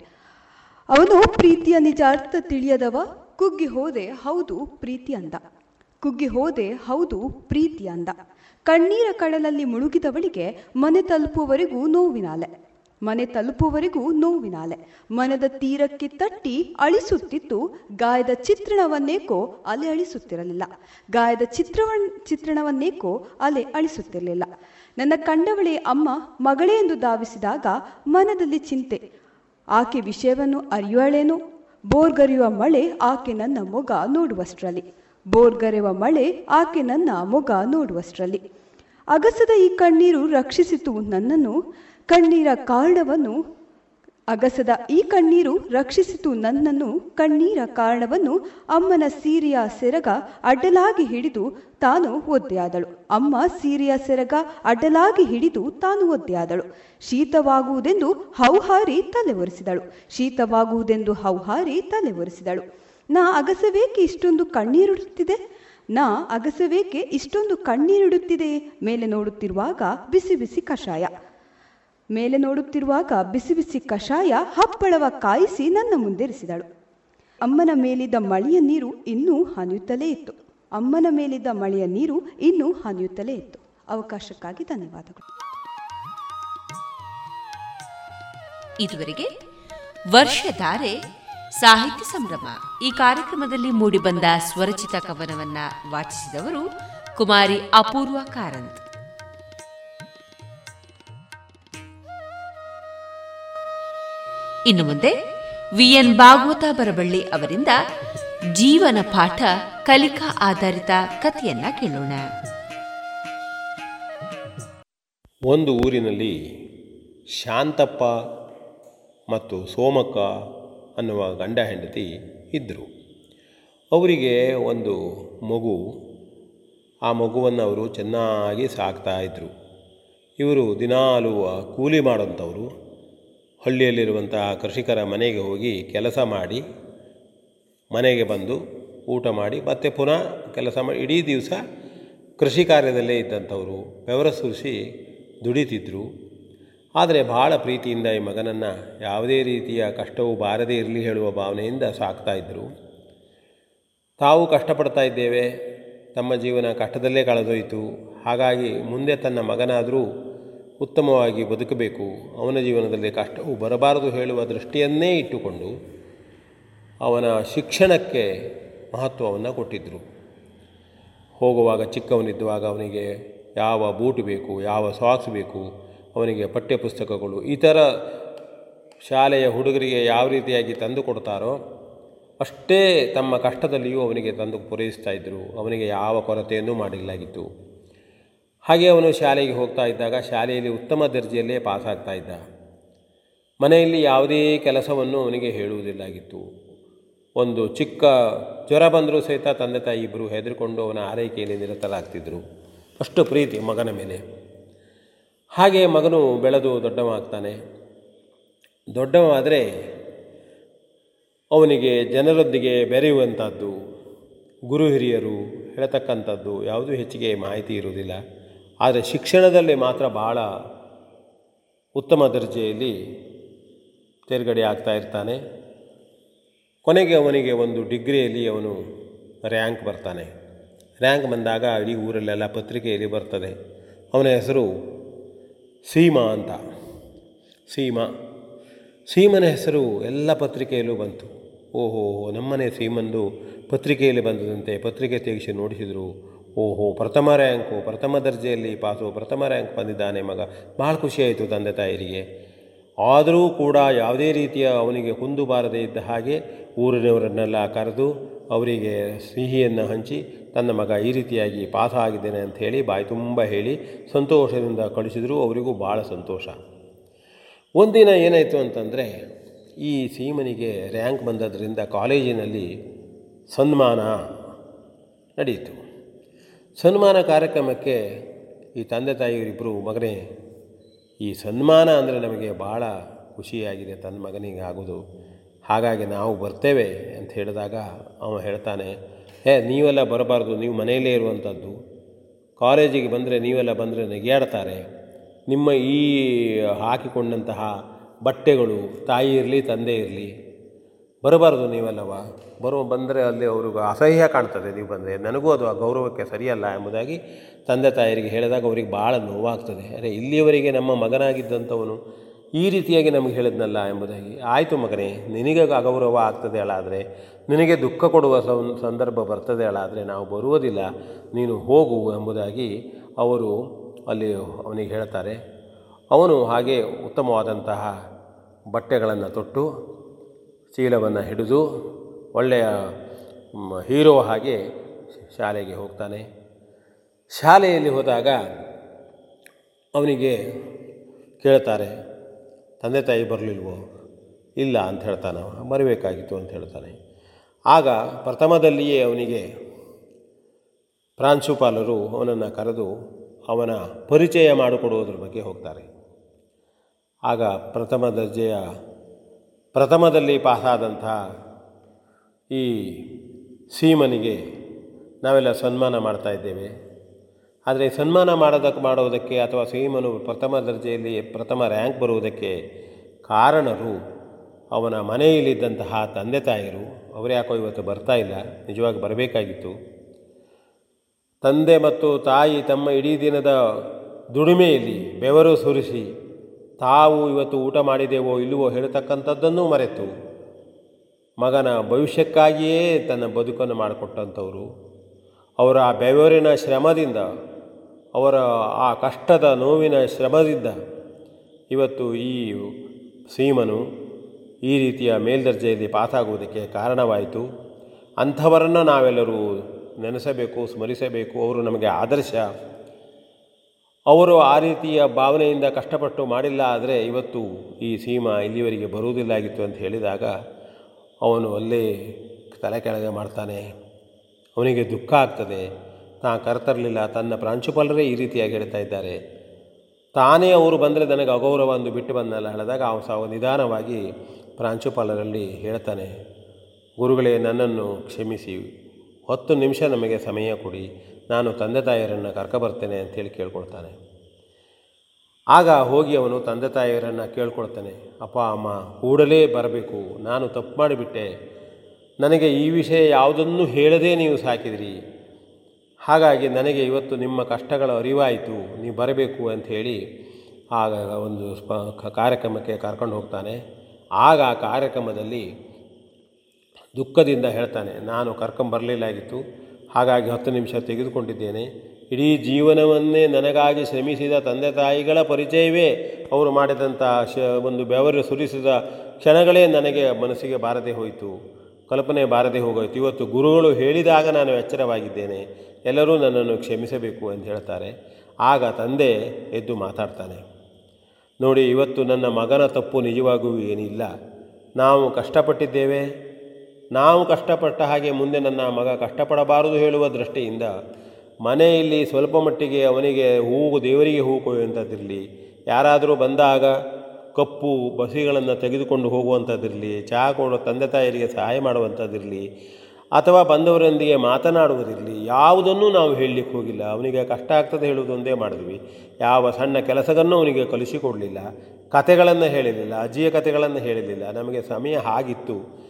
ಅವನು ಪ್ರೀತಿಯ ನಿಜಾರ್ಥ ತಿಳಿಯದವ, ಕುಗ್ಗಿ ಹೋದೆ ಹೌದು ಪ್ರೀತಿ ಅಂದ. ಕುಗ್ಗಿ ಹೋದೆ ಹೌದು ಪ್ರೀತಿ ಅಂದ. ಕಣ್ಣೀರ ಕಡಲಲ್ಲಿ ಮುಳುಗಿದವಳಿಗೆ ಮನೆ ತಲುಪುವವರೆಗೂ ನೋವಿನಾಲೆ ಮನೆ ತಲುಪುವವರೆಗೂ ನೋವಿನಾಲೆ. ಮನದ ತೀರಕ್ಕೆ ತಟ್ಟಿ ಅಳಿಸುತ್ತಿತ್ತು. ಗಾಯದ ಚಿತ್ರಣವನ್ನೇಕೋ ಅಲೆ ಅಳಿಸುತ್ತಿರಲಿಲ್ಲ. ಗಾಯದ ಚಿತ್ರವನ್, ಚಿತ್ರಣವನ್ನೇಕೋ ಅಲೆ ಅಳಿಸುತ್ತಿರಲಿಲ್ಲ. ನನ್ನ ಕಂಡವಳೆ ಅಮ್ಮ ಮಗಳೇ ಎಂದು ಧಾವಿಸಿದಾಗ ಮನದಲ್ಲಿ ಚಿಂತೆ. ಆಕೆ ವಿಷಯವನ್ನು ಅರಿಯುವಳೇನು? ಬೋರ್ಗರಿಯುವ ಮಳೆ ಆಕೆ ನನ್ನ ಮೊಗ ನೋಡುವಷ್ಟರಲ್ಲಿ. ಬೋರ್ಗರೆಯುವ ಮಳೆ ಆಕೆ ನನ್ನ ಮೊಗ ನೋಡುವಷ್ಟರಲ್ಲಿ. ಅಗಸದ ಈ ಕಣ್ಣೀರು ರಕ್ಷಿಸಿತು ನನ್ನನ್ನು. ಕಣ್ಣೀರ ಕಾರಣವನ್ನು, ಅಗಸದ ಈ ಕಣ್ಣೀರು ರಕ್ಷಿಸಿತು ನನ್ನನ್ನು. ಕಣ್ಣೀರ ಕಾರಣವನ್ನು ಅಮ್ಮನ ಸೀರೆಯ ಸೆರಗ ಅಡ್ಡಲಾಗಿ ಹಿಡಿದು ತಾನು ಒದ್ದೆಯಾದಳು. ಅಮ್ಮ ಸೀರೆಯ ಸೆರಗ ಅಡ್ಡಲಾಗಿ ಹಿಡಿದು ತಾನು ಒದ್ದೆಯಾದಳು. ಶೀತವಾಗುವುದೆಂದು ಹೌಹಾರಿ ತಲೆ ಒರೆಸಿದಳು ಶೀತವಾಗುವುದೆಂದು ಹೌಹಾರಿ ತಲೆ ಒರೆಸಿದಳು ನಾ ಅಗಸವೇಕೆ ಇಷ್ಟೊಂದು ಕಣ್ಣೀರುಡುತ್ತಿದೆ? ನಾ ಅಗಸವೇಕೆ ಇಷ್ಟೊಂದು ಕಣ್ಣೀರಿಡುತ್ತಿದೆ ಮೇಲೆ ನೋಡುತ್ತಿರುವಾಗ ಬಿಸಿ ಬಿಸಿ ಕಷಾಯ. ಮೇಲೆ ನೋಡುತ್ತಿರುವಾಗ ಬಿಸಿ ಬಿಸಿ ಕಷಾಯ ಹಪ್ಪಳವ ಕಾಯಿಸಿ ನನ್ನ ಮುಂದೆರಿಸಿದಳು ಅಮ್ಮನ ಮೇಲಿದ್ದ ಮಳೆಯ ನೀರು ಇನ್ನೂ ಹನಿಯುತ್ತಲೇ ಇತ್ತು. ಅಮ್ಮನ ಮೇಲಿದ್ದ ಮಳೆಯ ನೀರು ಇನ್ನೂ ಹನಿಯುತ್ತಲೇ ಇತ್ತು. ಅವಕಾಶಕ್ಕಾಗಿ ಧನ್ಯವಾದಗಳು. ಇದುವರೆಗೆ ವರ್ಷಧಾರೆ ಸಾಹಿತ್ಯ ಸಂಭ್ರಮ ಈ ಕಾರ್ಯಕ್ರಮದಲ್ಲಿ ಮೂಡಿಬಂದ ಸ್ವರಚಿತ ಕವನವನ್ನ ವಾಚಿಸಿದವರು ಕುಮಾರಿ ಅಪೂರ್ವ ಕಾರಂತ್. ಇನ್ನು ಮುಂದೆ ವಿಎನ್ ಭಾಗವತ ಬರಬಳ್ಳಿ ಅವರಿಂದ ಜೀವನ ಪಾಠ ಕಲಿಕಾ ಆಧಾರಿತ ಕಥೆಯನ್ನ ಕೇಳೋಣ. ಒಂದು ಊರಿನಲ್ಲಿ ಶಾಂತಪ್ಪ ಮತ್ತು ಸೋಮಕ್ಕ ಅನ್ನುವ ಗಂಡ ಹೆಂಡತಿ ಇದ್ದರು ಅವರಿಗೆ ಒಂದು ಮಗು. ಆ ಮಗುವನ್ನು ಅವರು ಚೆನ್ನಾಗಿ ಸಾಕ್ತಾ ಇದ್ದರು ಇವರು ದಿನಾಲುವ ಕೂಲಿ ಮಾಡೋಂಥವರು ಹಳ್ಳಿಯಲ್ಲಿರುವಂತಹ ಕೃಷಿಕರ ಮನೆಗೆ ಹೋಗಿ ಕೆಲಸ ಮಾಡಿ ಮನೆಗೆ ಬಂದು ಊಟ ಮಾಡಿ, ಮತ್ತೆ ಪುನಃ ಕೆಲಸ ಮಾಡಿ. ಇಡೀ ದಿವಸ ಕೃಷಿ ಕಾರ್ಯದಲ್ಲೇ ಇದ್ದಂಥವರು, ಬೆವರ ಸುರಿಸಿ ದುಡಿತಿದ್ದರು ಆದರೆ ಭಾಳ ಪ್ರೀತಿಯಿಂದ ಈ ಮಗನನ್ನು ಯಾವುದೇ ರೀತಿಯ ಕಷ್ಟವು ಬಾರದೇ ಇರಲಿ ಹೇಳುವ ಭಾವನೆಯಿಂದ ಸಾಕ್ತಾ ಇದ್ದರು ತಾವು ಕಷ್ಟಪಡ್ತಾ ಇದ್ದೇವೆ, ತಮ್ಮ ಜೀವನ ಕಷ್ಟದಲ್ಲೇ ಕಳೆದೋಯಿತು. ಹಾಗಾಗಿ ಮುಂದೆ ತನ್ನ ಮಗನಾದರೂ ಉತ್ತಮವಾಗಿ ಬದುಕಬೇಕು. ಅವನ ಜೀವನದಲ್ಲಿ ಕಷ್ಟವು ಬರಬಾರದು ಹೇಳುವ ದೃಷ್ಟಿಯನ್ನೇ ಇಟ್ಟುಕೊಂಡು ಅವನ ಶಿಕ್ಷಣಕ್ಕೆ ಮಹತ್ವವನ್ನು ಕೊಟ್ಟಿದ್ದರು ಹೋಗುವಾಗ ಚಿಕ್ಕವನಿದ್ದುವಾಗ ಅವನಿಗೆ ಯಾವ ಬೂಟ್ ಬೇಕು, ಯಾವ ಸಾಕ್ಸ್ ಬೇಕು, ಅವನಿಗೆ ಪಠ್ಯಪುಸ್ತಕಗಳು, ಇತರ ಶಾಲೆಯ ಹುಡುಗರಿಗೆ ಯಾವ ರೀತಿಯಾಗಿ ತಂದು ಕೊಡ್ತಾರೋ ಅಷ್ಟೇ ತಮ್ಮ ಕಷ್ಟದಲ್ಲಿಯೂ ಅವನಿಗೆ ತಂದು ಪೂರೈಸ್ತಾ ಇದ್ದರು ಅವನಿಗೆ ಯಾವ ಕೊರತೆಯನ್ನು ಮಾಡಿರಲಾಗಿತ್ತು ಹಾಗೆ ಅವನು ಶಾಲೆಗೆ ಹೋಗ್ತಾ ಇದ್ದಾಗ ಶಾಲೆಯಲ್ಲಿ ಉತ್ತಮ ದರ್ಜೆಯಲ್ಲೇ ಪಾಸಾಗ್ತಾ ಇದ್ದ. ಮನೆಯಲ್ಲಿ ಯಾವುದೇ ಕೆಲಸವನ್ನು ಅವನಿಗೆ ಹೇಳುವುದಿಲ್ಲಾಗಿತ್ತು. ಒಂದು ಚಿಕ್ಕ ಜ್ವರ ಬಂದರೂ ಸಹಿತ ತಂದೆ ತಾಯಿ ಇಬ್ಬರು ಹೆದರಿಕೊಂಡು ಅವನ ಆರೈಕೆಯಲ್ಲಿ ನಿರತರಾಗ್ತಿದ್ದರು ಅಷ್ಟು ಪ್ರೀತಿ ಮಗನ ಮೇಲೆ. ಹಾಗೆ ಮಗನು ಬೆಳೆದು ದೊಡ್ಡವಾಗ್ತಾನೆ ದೊಡ್ಡವಾದರೆ ಅವನಿಗೆ ಜನರೊಂದಿಗೆ ಬೆರೆಯುವಂಥದ್ದು, ಗುರು ಹಿರಿಯರು, ಹೇಳತಕ್ಕಂಥದ್ದು ಯಾವುದೂ ಹೆಚ್ಚಿಗೆ ಮಾಹಿತಿ ಇರುವುದಿಲ್ಲ. ಆದರೆ ಶಿಕ್ಷಣದಲ್ಲಿ ಮಾತ್ರ ಭಾಳ ಉತ್ತಮ ದರ್ಜೆಯಲ್ಲಿ ತೇರ್ಗಡೆ ಆಗ್ತಾ ಇರ್ತಾನೆ. ಕೊನೆಗೆ ಅವನಿಗೆ ಒಂದು ಡಿಗ್ರಿಯಲ್ಲಿ ಅವನು ರ್ಯಾಂಕ್ ಬರ್ತಾನೆ. ರ್ಯಾಂಕ್ ಬಂದಾಗ ಇಡೀ ಊರಲ್ಲೆಲ್ಲ ಪತ್ರಿಕೆಯಲ್ಲಿ ಬರ್ತದೆ. ಅವನ ಹೆಸರು ಸೀಮಾ ಅಂತ. ಸೀಮಾ. ಸೀಮನ ಹೆಸರು ಎಲ್ಲ ಪತ್ರಿಕೆಯಲ್ಲೂ ಬಂತು. ಓಹೋ, ನಮ್ಮನೆ ಸೀಮಂದು ಪತ್ರಿಕೆಯಲ್ಲಿ ಬಂದದಂತೆ ಪತ್ರಿಕೆ ತೆಗೆಸಿ ನೋಡಿಸಿದರು. ಓಹೋ, ಪ್ರಥಮ ರ್ಯಾಂಕು, ಪ್ರಥಮ ದರ್ಜೆಯಲ್ಲಿ ಪಾಸು, ಪ್ರಥಮ ರ್ಯಾಂಕ್ ಬಂದಿದ್ದಾನೆ ಮಗ. ಭಾಳ ಖುಷಿಯಾಯಿತು ತಂದೆ ತಾಯರಿಗೆ. ಆದರೂ ಕೂಡ ಯಾವುದೇ ರೀತಿಯ ಅವನಿಗೆ ಕುಂದು ಬಾರದೇ ಇದ್ದ ಹಾಗೆ ಊರಿನವರನ್ನೆಲ್ಲ ಕರೆದು ಅವರಿಗೆ ಸಿಹಿಯನ್ನು ಹಂಚಿ ತನ್ನ ಮಗ ಈ ರೀತಿಯಾಗಿ ಪಾಸ ಆಗಿದ್ದೇನೆ ಅಂತ ಹೇಳಿ ಬಾಯಿ ತುಂಬ ಹೇಳಿ ಸಂತೋಷದಿಂದ ಕಳಿಸಿದರೂ. ಅವರಿಗೂ ಭಾಳ ಸಂತೋಷ. ಒಂದಿನ ಏನಾಯಿತು ಅಂತಂದರೆ ಈ ಸೀಮನಿಗೆ ರ್ಯಾಂಕ್ ಬಂದದ್ರಿಂದ ಕಾಲೇಜಿನಲ್ಲಿ ಸನ್ಮಾನ ನಡೆಯಿತು ಸನ್ಮಾನ ಕಾರ್ಯಕ್ರಮಕ್ಕೆ ಈ ತಂದೆ ತಾಯಿಯವರಿಬ್ಬರು ಮಗನೇ, ಈ ಸನ್ಮಾನ ಅಂದರೆ ನಮಗೆ ಭಾಳ ಖುಷಿಯಾಗಿದೆ, ತನ್ನ ಮಗನಿಗೆ ಆಗೋದು. ಹಾಗಾಗಿ ನಾವು ಬರ್ತೇವೆ ಅಂತ ಹೇಳಿದಾಗ ಅವ ಹೇಳ್ತಾನೆ ಏ ನೀವೆಲ್ಲ ಬರಬಾರ್ದು, ನೀವು ಮನೆಯಲ್ಲೇ ಇರುವಂಥದ್ದು. ಕಾಲೇಜಿಗೆ ಬಂದರೆ ನೀವೆಲ್ಲ ಬಂದರೆ ನೆಗೆಯಾಡ್ತಾರೆ. ನಿಮ್ಮ ಈ ಹಾಕಿಕೊಂಡಂತಹ ಬಟ್ಟೆಗಳು ತಾಯಿ ಇರಲಿ, ತಂದೆ ಇರಲಿ ಬರಬಾರ್ದು ನೀವೆಲ್ಲವ. ಬರುವ, ಬಂದರೆ ಅಲ್ಲಿ ಅವ್ರಿಗೆ ಅಸಹ್ಯ ಕಾಣ್ತದೆ ನೀವು ಬಂದರೆ. ನನಗೂ ಅದು ಆ ಗೌರವಕ್ಕೆ ಸರಿಯಲ್ಲ ಎಂಬುದಾಗಿ ತಂದೆ ತಾಯರಿಗೆ ಹೇಳಿದಾಗ ಅವರಿಗೆ ಭಾಳ ನೋವಾಗ್ತದೆ. ಅರೆ, ಇಲ್ಲಿಯವರೆಗೆ ನಮ್ಮ ಮಗನಾಗಿದ್ದಂಥವನು ಈ ರೀತಿಯಾಗಿ ನಮಗೆ ಹೇಳಿದ್ನಲ್ಲ ಎಂಬುದಾಗಿ. ಆಯಿತು ಮಗನೇ, ನಿನಗೆ ಅಗೌರವ ಆಗ್ತದೆ ಅಳಾದರೆ, ನಿನಗೆ ದುಃಖ ಕೊಡುವ ಸಂದರ್ಭ ಬರ್ತದೆ ಅಳಾದರೆ ನಾವು ಬರುವುದಿಲ್ಲ, ನೀನು ಹೋಗು ಎಂಬುದಾಗಿ ಅವರು ಅಲ್ಲಿ ಅವನಿಗೆ ಹೇಳ್ತಾರೆ. ಅವನು ಹಾಗೆ ಉತ್ತಮವಾದಂತಹ ಬಟ್ಟೆಗಳನ್ನು ತೊಟ್ಟು ಚೀಲವನ್ನು ಹಿಡಿದು ಒಳ್ಳೆಯ ಹೀರೋ ಹಾಗೆ ಶಾಲೆಗೆ ಹೋಗ್ತಾನೆ. ಶಾಲೆಯಲ್ಲಿ ಹೋದಾಗ ಅವನಿಗೆ ಕೇಳ್ತಾರೆ, ತಂದೆ ತಾಯಿ ಬರಲಿಲ್ವೋ? ಇಲ್ಲ, ಅಂತ ಹೇಳ್ತಾನೆ ಬರಬೇಕಾಗಿತ್ತು ಅಂತ ಹೇಳ್ತಾನೆ. ಆಗ ಪ್ರಥಮದಲ್ಲಿಯೇ ಅವನಿಗೆ ಪ್ರಾಂಶುಪಾಲರು ಅವನನ್ನು ಕರೆದು ಅವನ ಪರಿಚಯ ಮಾಡಿಕೊಡುವುದ್ರ ಬಗ್ಗೆ ಹೋಗ್ತಾರೆ. ಆಗ ಪ್ರಥಮ ದರ್ಜೆಯ ಪ್ರಥಮದಲ್ಲಿ ಪಾಸಾದಂಥ ಈ ಸೀಮನಿಗೆ ನಾವೆಲ್ಲ ಸನ್ಮಾನ ಮಾಡ್ತಾ ಇದ್ದೇವೆ. ಆದರೆ ಸನ್ಮಾನ ಮಾಡೋದಕ್ಕೆ ಮಾಡೋದಕ್ಕೆ ಅಥವಾ ಸೀಮನು ಪ್ರಥಮ ದರ್ಜೆಯಲ್ಲಿ ಪ್ರಥಮ ರ್ಯಾಂಕ್ ಬರುವುದಕ್ಕೆ ಕಾರಣರು ಅವನ ಮನೆಯಲ್ಲಿದ್ದಂತಹ ತಂದೆ ತಾಯಿರು. ಅವರು ಯಾಕೋ ಇವತ್ತು ಬರ್ತಾ ಇಲ್ಲ, ನಿಜವಾಗಿ ಬರಬೇಕಾಗಿತ್ತು. ತಂದೆ ಮತ್ತು ತಾಯಿ ತಮ್ಮ ಇಡೀ ದಿನದ ದುಡಿಮೆಯಲ್ಲಿ ಬೆವರು ಸುರಿಸಿ ತಾವು ಇವತ್ತು ಊಟ ಮಾಡಿದೆವೋ ಇಲ್ಲವೋ ಹೇಳ್ತಕ್ಕಂಥದ್ದನ್ನು ಮರೆತು. ಮಗನ ಭವಿಷ್ಯಕ್ಕಾಗಿಯೇ ತನ್ನ ಬದುಕನ್ನು ಮಾಡಿಕೊಟ್ಟಂಥವರು. ಅವರ ಆ ಬೆವರಿನ ಶ್ರಮದಿಂದ, ಅವರ ಆ ಕಷ್ಟದ ನೋವಿನ ಶ್ರಮದಿಂದ ಇವತ್ತು ಈ ಸೀಮನು ಈ ರೀತಿಯ ಮೇಲ್ದರ್ಜೆಯಲ್ಲಿ ಪಾಸಾಗುವುದಕ್ಕೆ ಕಾರಣವಾಯಿತು. ಅಂಥವರನ್ನು ನಾವೆಲ್ಲರೂ ನೆನೆಸಬೇಕು, ಸ್ಮರಿಸಬೇಕು. ಅವರು ನಮಗೆ ಆದರ್ಶ. ಅವರು ಆ ರೀತಿಯ ಭಾವನೆಯಿಂದ ಕಷ್ಟಪಟ್ಟು ಮಾಡಿಲ್ಲ ಆದರೆ ಇವತ್ತು ಈ ಸೀಮಾ ಇಲ್ಲಿವರೆಗೆ ಬರುವುದಿಲ್ಲಾಗಿತ್ತು ಅಂತ ಹೇಳಿದಾಗ ಅವನು ಅಲ್ಲೇ ತಲೆ ಕೆಳಗೆ ಮಾಡ್ತಾನೆ. ಅವನಿಗೆ ದುಃಖ ಆಗ್ತದೆ. ತಾ ಕರ್ತರಲಿಲ್ಲ ತನ್ನ ಪ್ರಾಂಶುಪಾಲರೇ ಈ ರೀತಿಯಾಗಿ ಹೇಳ್ತಾ ಇದ್ದಾರೆ. ತಾನೇ ಅವರು ಬಂದರೆ ನನಗೆ ಅಗೌರವ ಅಂದು ಬಿಟ್ಟು ಬಂದಲ್ಲ ಹೇಳಿದಾಗ ಅವನು ಸಹ ನಿಧಾನವಾಗಿ ಪ್ರಾಂಶುಪಾಲರಲ್ಲಿ ಹೇಳ್ತಾನೆ. ಗುರುಗಳೇ, ನನ್ನನ್ನು ಕ್ಷಮಿಸಿ. ಹತ್ತು ನಿಮಿಷ ನಮಗೆ ಸಮಯ ಕೊಡಿ. ನಾನು ತಂದೆ ತಾಯಿಯರನ್ನು ಕರ್ಕೊಬರ್ತೇನೆ ಅಂತೇಳಿ ಕೇಳ್ಕೊಳ್ತಾನೆ. ಆಗ ಹೋಗಿ ಅವನು ತಂದೆ ತಾಯಿಯರನ್ನು ಕೇಳ್ಕೊಳ್ತಾನೆ, ಅಪ್ಪ, ಅಮ್ಮ, ಕೂಡಲೇ ಬರಬೇಕು, ನಾನು ತಪ್ಪು ಮಾಡಿಬಿಟ್ಟೆ, ನನಗೆ ಈ ವಿಷಯ ಯಾವುದನ್ನು ಹೇಳದೇ ನೀವು ಸಾಕಿದಿರಿ. ಹಾಗಾಗಿ ನನಗೆ ಇವತ್ತು ನಿಮ್ಮ ಕಷ್ಟಗಳ ಅರಿವಾಯಿತು, ನೀವು ಬರಬೇಕು ಅಂತ ಹೇಳಿ ಆಗ ಒಂದು ಸ್ಪ ಕಾರ್ಯಕ್ರಮಕ್ಕೆ ಕರ್ಕೊಂಡು ಹೋಗ್ತಾನೆ. ಆಗ ಆ ಕಾರ್ಯಕ್ರಮದಲ್ಲಿ ದುಃಖದಿಂದ ಹೇಳ್ತಾನೆ, ನಾನು ಕರ್ಕೊಂಬರಲಿಲ್ಲಾಗಿತ್ತು ಹಾಗಾಗಿ ಹತ್ತು ನಿಮಿಷ ತೆಗೆದುಕೊಂಡಿದ್ದೇನೆ. ಇಡೀ ಜೀವನವನ್ನೇ ನನಗಾಗಿ ಶ್ರಮಿಸಿದ ತಂದೆ ತಾಯಿಗಳ ಪರಿಚಯವೇ ಅವರು ಮಾಡಿದಂಥ ಶ, ಒಂದು ಬೆವರು ಸುರಿಸಿದ ಕ್ಷಣಗಳೇ ನನಗೆ ಮನಸ್ಸಿಗೆ ಬಾರದೆ ಹೋಯಿತು. ಕಲ್ಪನೆ ಬಾರದೆ ಹೋಗೋಯ್ತು. ಇವತ್ತು ಗುರುಗಳು ಹೇಳಿದಾಗ ನಾನು ಎಚ್ಚರವಾಗಿದ್ದೇನೆ. ಎಲ್ಲರೂ ನನ್ನನ್ನು ಕ್ಷಮಿಸಬೇಕು ಅಂತ ಹೇಳ್ತಾರೆ. ಆಗ ತಂದೆ ಎದ್ದು ಮಾತಾಡ್ತಾನೆ. ನೋಡಿ, ಇವತ್ತು ನನ್ನ ಮಗನ ತಪ್ಪು ನಿಜವಾಗೂ ಏನಿಲ್ಲ. ನಾವು ಕಷ್ಟಪಟ್ಟಿದ್ದೇವೆ. ನಾವು ಕಷ್ಟಪಟ್ಟ ಹಾಗೆ ಮುಂದೆ ನನ್ನ ಮಗ ಕಷ್ಟಪಡಬಾರದು ಹೇಳುವ ದೃಷ್ಟಿಯಿಂದ ಮನೆಯಲ್ಲಿ ಸ್ವಲ್ಪ ಮಟ್ಟಿಗೆ ಅವನಿಗೆ ಹೂವು ದೇವರಿಗೆ ಹೂ ಕೊಯ್ಯುವಂಥದ್ದಿರಲಿ ಯಾರಾದರೂ ಬಂದಾಗ ಕಪ್ಪು ಬಸಿಗಳನ್ನು ತೆಗೆದುಕೊಂಡು ಹೋಗುವಂಥದ್ದಿರಲಿ, ಚಹಾ ಕೊಡೋ ತಂದೆ ತಾಯಿಯರಿಗೆ ಸಹಾಯ ಮಾಡುವಂಥದ್ದಿರಲಿ, ಅಥವಾ ಬಂದವರೊಂದಿಗೆ ಮಾತನಾಡುವುದಿರಲಿ, ಯಾವುದನ್ನೂ ನಾವು ಹೇಳಲಿಕ್ಕೆ ಹೋಗಿಲ್ಲ. ಅವನಿಗೆ ಕಷ್ಟ ಆಗ್ತದೆ ಹೇಳುವುದೊಂದೇ ಮಾಡಿದ್ವಿ. ಯಾವ ಸಣ್ಣ ಕೆಲಸವನ್ನು ಅವನಿಗೆ ಕಲಿಸಿಕೊಡಲಿಲ್ಲ. ಕತೆಗಳನ್ನು ಹೇಳಿರಲಿಲ್ಲ, ಅಜ್ಜಿಯ ಕತೆಗಳನ್ನು ಹೇಳಿರಲಿಲ್ಲ. ನಮಗೆ ಸಮಯ ಹಾಗಿತ್ತು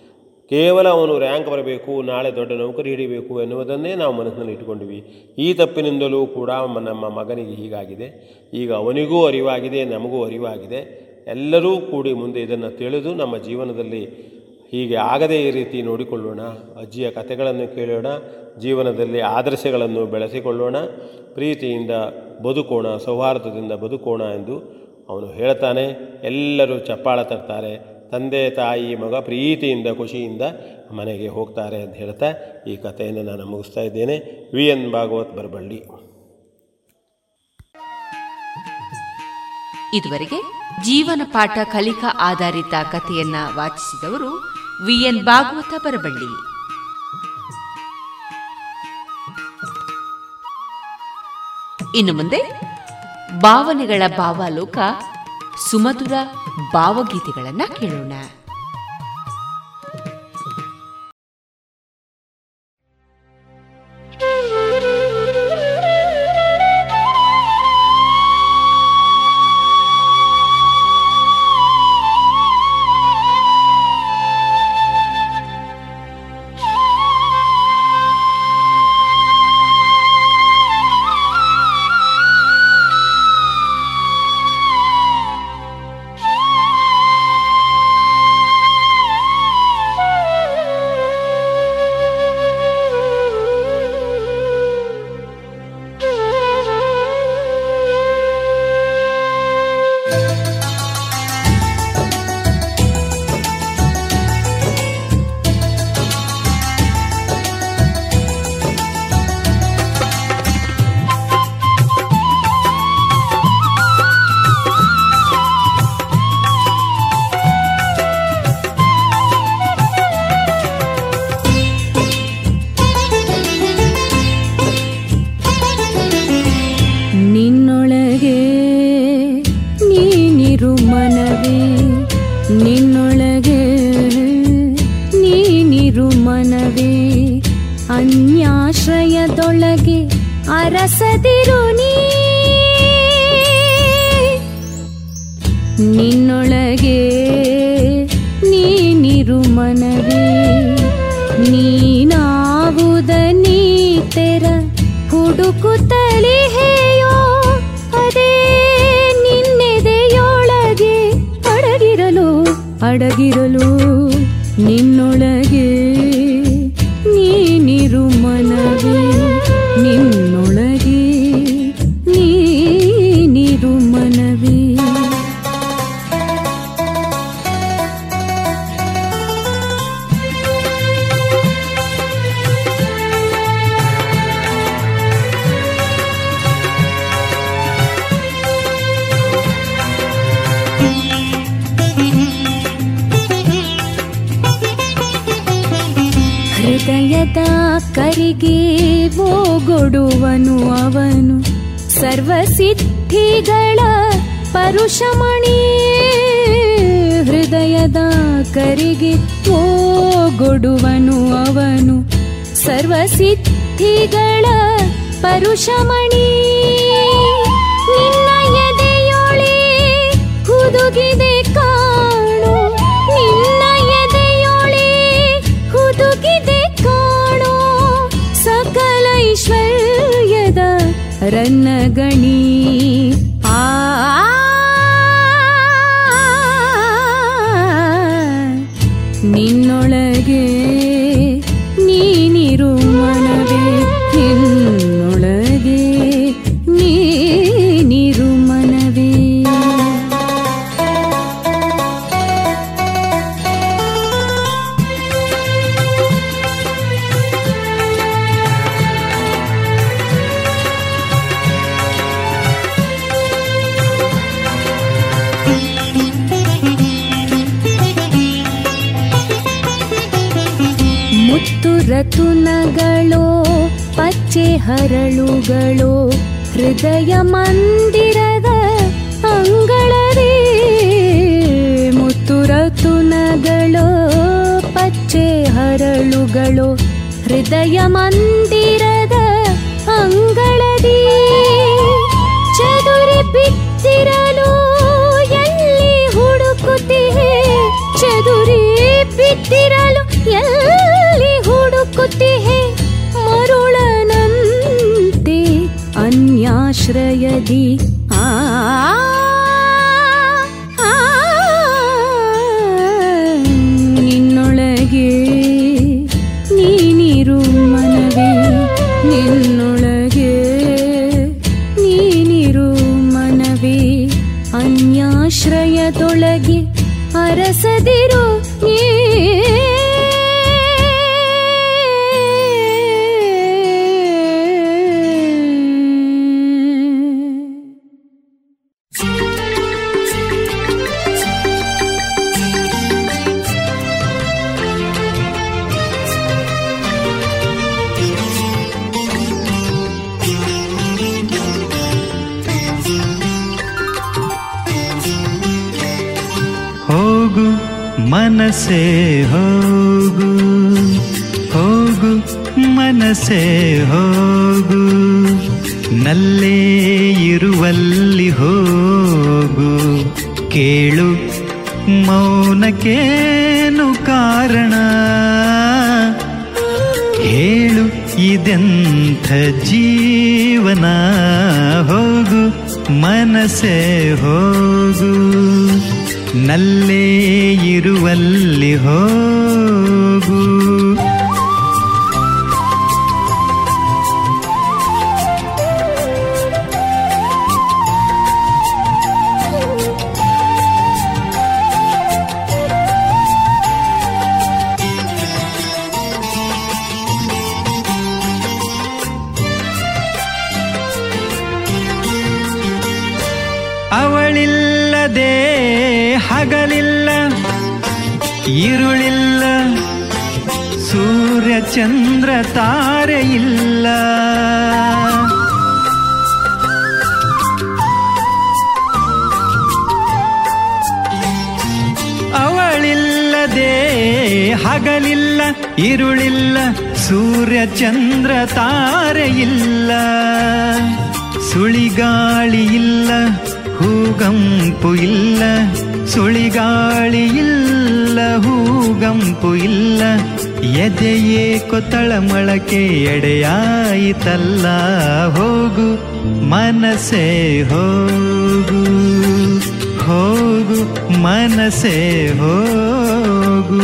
ಕೇವಲ ಅವನು ರ್ಯಾಂಕ್ ಬರಬೇಕು, ನಾಳೆ ದೊಡ್ಡ ನೌಕರಿ ಹಿಡಿಬೇಕು ಎನ್ನುವುದನ್ನೇ ನಾವು ಮನಸ್ಸಿನಲ್ಲಿ ಇಟ್ಟುಕೊಂಡಿವಿ. ಈ ತಪ್ಪಿನಿಂದಲೂ ಕೂಡ ನಮ್ಮ ಮಗನಿಗೆ ಹೀಗಾಗಿದೆ. ಈಗ ಅವನಿಗೂ ಅರಿವಾಗಿದೆ, ನಮಗೂ ಅರಿವಾಗಿದೆ. ಎಲ್ಲರೂ ಕೂಡಿ ಮುಂದೆ ಇದನ್ನು ತಿಳಿದು ನಮ್ಮ ಜೀವನದಲ್ಲಿ ಹೀಗೆ ಆಗದೇ ಈ ರೀತಿ ನೋಡಿಕೊಳ್ಳೋಣ. ಅಜ್ಜಿಯ ಕಥೆಗಳನ್ನು ಕೇಳೋಣ, ಜೀವನದಲ್ಲಿ ಆದರ್ಶಗಳನ್ನು ಬೆಳೆಸಿಕೊಳ್ಳೋಣ, ಪ್ರೀತಿಯಿಂದ ಬದುಕೋಣ, ಸೌಹಾರ್ದದಿಂದ ಬದುಕೋಣ ಎಂದು ಅವನು ಹೇಳ್ತಾನೆ. ಎಲ್ಲರೂ ಚಪ್ಪಾಳ ತರ್ತಾರೆ. ತಂದೆ ತಾಯಿ ಮಗ ಪ್ರೀತಿಯಿಂದ ಖುಷಿಯಿಂದ ಮನೆಗೆ ಹೋಗ್ತಾರೆ ಅಂತ ಹೇಳ್ತಾ ಈ ಕಥೆಯನ್ನು ನಾನು ಮುಗಿಸ್ತಾ ಇದ್ದೇನೆ. V N Bhagwat Baraballi. ಇದುವರೆಗೆ ಜೀವನ ಪಾಠ ಕಲಿಕಾ ಆಧಾರಿತ ಕಥೆಯನ್ನ ವಾಚಿಸಿದವರು ವಿ ಎನ್ ಭಾಗವತ ಬರಬಳ್ಳಿ. ಇನ್ನು ಮುಂದೆ ಭಾವನೆಗಳ ಭಾವಾಲೋಕ ಸುಮಧುರ ಭಾವಗೀತೆಗಳನ್ನು ಕೇಳೋಣ. ಮನಸೆ ಹೋಗು ಹೋಗು ಮನಸೆ ಹೋಗು. ನಲ್ಲೇ ಇರುವಲ್ಲಿ ಹೋಗು. ಕೇಳು, ಮೌನಕ್ಕೇನು ಕಾರಣ? ಹೇಳು, ಇದೆಂಥ ಜೀವನ? ಹೋಗು ಮನಸೆ ಹೋಗು. ನಲ್ಲೇ ಇರುವಲ್ಲಿ ಹೋಗು ಚಂದ್ರ ತಾರೆ ಇಲ್ಲ. ಅವಳಿಲ್ಲದೆ ಹಗಲಿಲ್ಲ, ಇರುಳಿಲ್ಲ, ಸೂರ್ಯ ಚಂದ್ರ ತಾರೆ ಇಲ್ಲ. ಸುಳಿಗಾಳಿ ಇಲ್ಲ, ಹೂಗಂಪು ಇಲ್ಲ. ಸುಳಿಗಾಳಿ ಇಲ್ಲ, ಹೂಗಂಪು ಇಲ್ಲ. ಎದೆಯೇ ಕೊತ್ತಳ ಮೊಳಕೆ ಎಡೆಯಾಯಿತಲ್ಲ ಹೋಗು ಮನಸೆ ಹೋಗು ಹೋಗು ಮನಸೆ ಹೋಗು.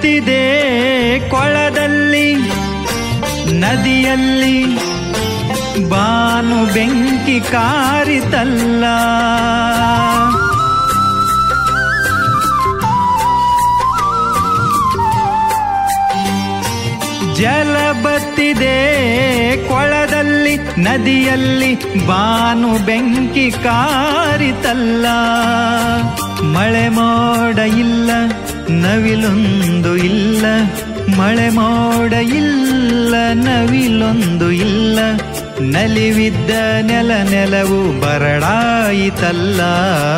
ಬತ್ತಿದೆ ಕೊಳದಲ್ಲಿ, ನದಿಯಲ್ಲಿ. ಬಾನು ಬೆಂಕಿ ಕಾರಿತಲ್ಲ. ಜಲ ಬತ್ತಿದೆ ಕೊಳದಲ್ಲಿ, ನದಿಯಲ್ಲಿ. ಬಾನು ಬೆಂಕಿ ಕಾರಿತಲ್ಲ. ಮಳೆ ಮೋಡ ಇಲ್ಲ. ನವಿಲೊಂದು ಇಲ್ಲ, ಮಳೆ ಮೋಡ ಇಲ್ಲ, ನವಿಲೊಂದು ಇಲ್ಲ. ನಲಿವಿದ್ದ ನೆಲ ನೆಲವು ಬರಡಾಯಿತಲ್ಲ,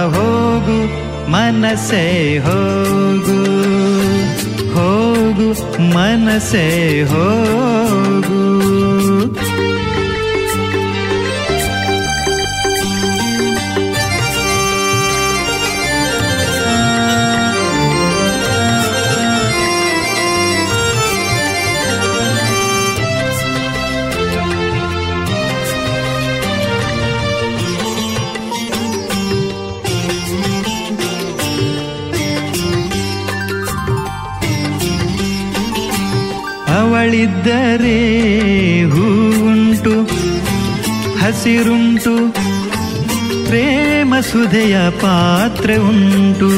ಹೋಗು ಮನಸೆ ಹೋಗು. ಹೋಗು ಮನಸೆ ಹೋಗು. ಅವಳಿದ್ದರೆ ಹೂವುಂಟು ಹಸಿರುಂಟು ಪ್ರೇಮ ಸುಧೆಯ ಪಾತ್ರೆ ಉಂಟು.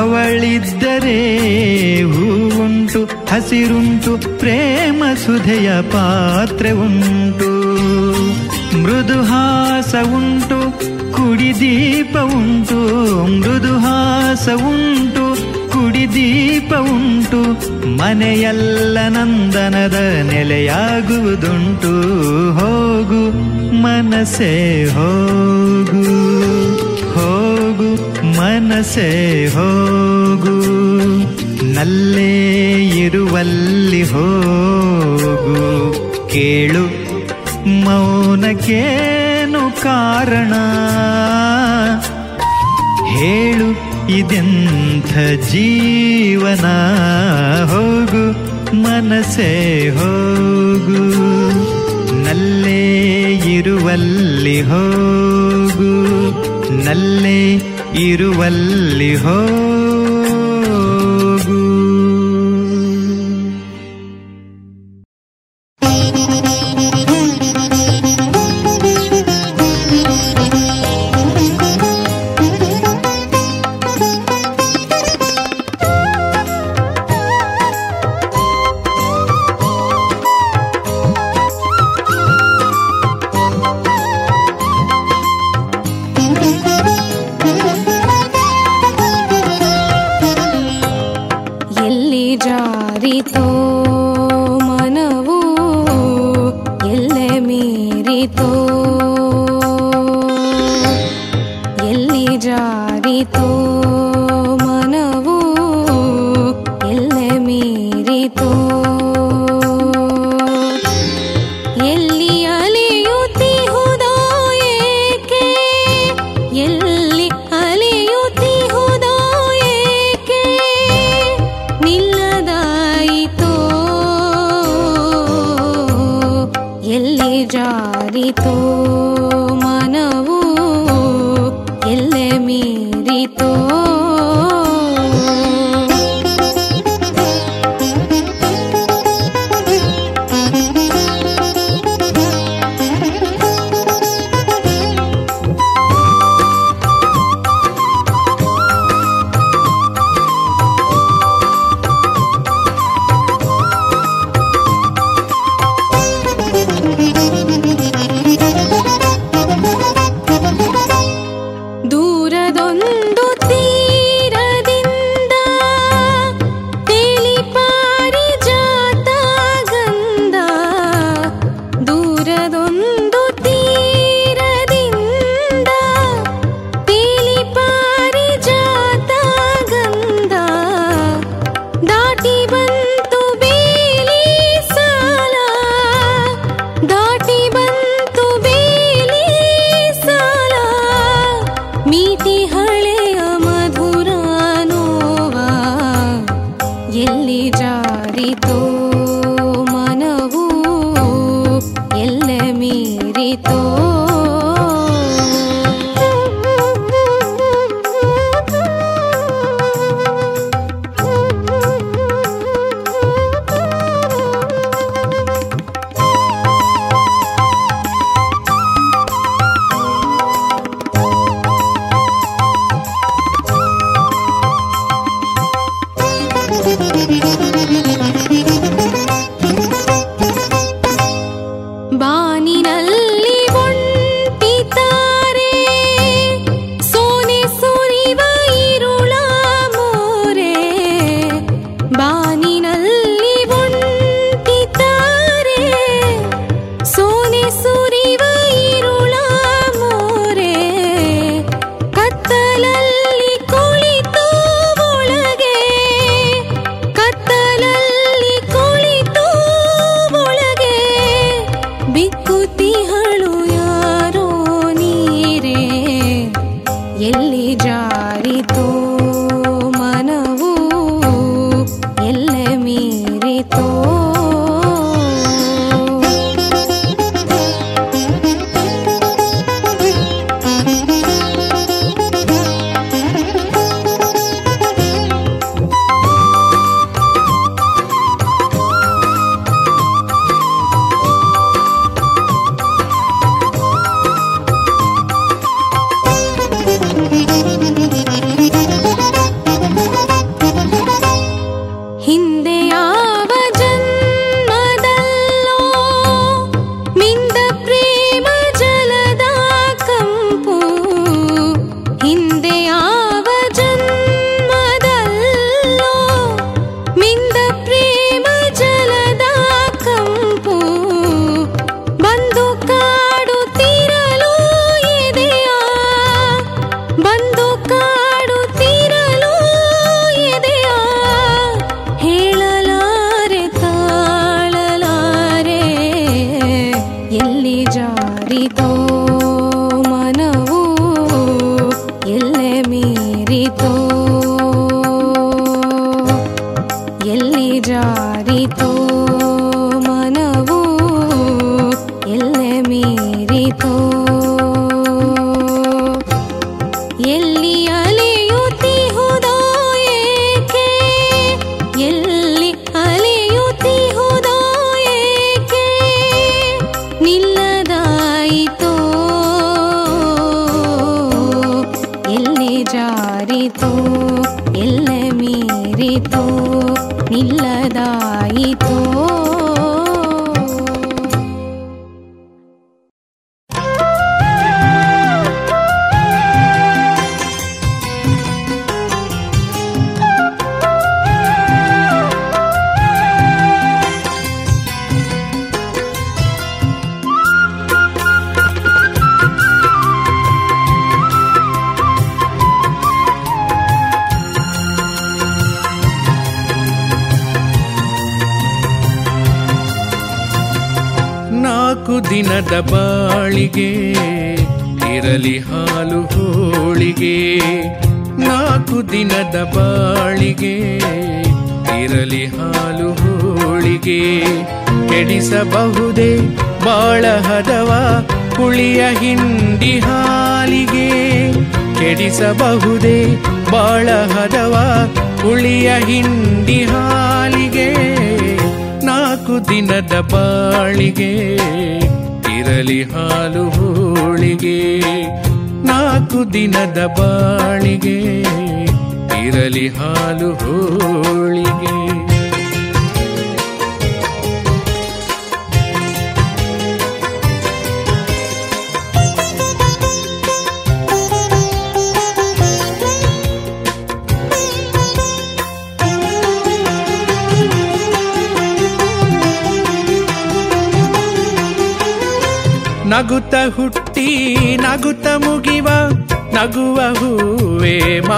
ಅವಳಿದ್ದರೆ ಹೂವುಂಟು ಹಸಿರುಂಟು ಪ್ರೇಮ ಸುಧೆಯ ಪಾತ್ರೆ ಉಂಟು. ಮೃದುಹಾಸ ಉಂಟು ಕುಡಿದೀಪ ಉಂಟು ಮೃದುಹಾಸ ಉಂಟು ಕುಡಿದೀಪ ಉಂಟು ಮನೆಯಲ್ಲ ನಂದನದ ನೆಲೆಯಾಗುವುದುಂಟು. ಹೋಗು ಮನಸೆ ಹೋಗು. ಹೋಗು ಮನಸೆ ಹೋಗು. ನಲ್ಲೇ ಇರುವಲ್ಲಿ ಹೋಗು. ಕೇಳು ಮೌನಕ್ಕೇನು ಕಾರಣ? ಹೇಳು ಇದೆಂಥ ಜೀವನ? ಹೋಗು ಮನಸೆ ಹೋಗು. ನಲ್ಲೇ ಇರುವಲ್ಲಿ ಹೋಗು. ನಲ್ಲೇ ಇರುವಲ್ಲಿ ಹೋಗು.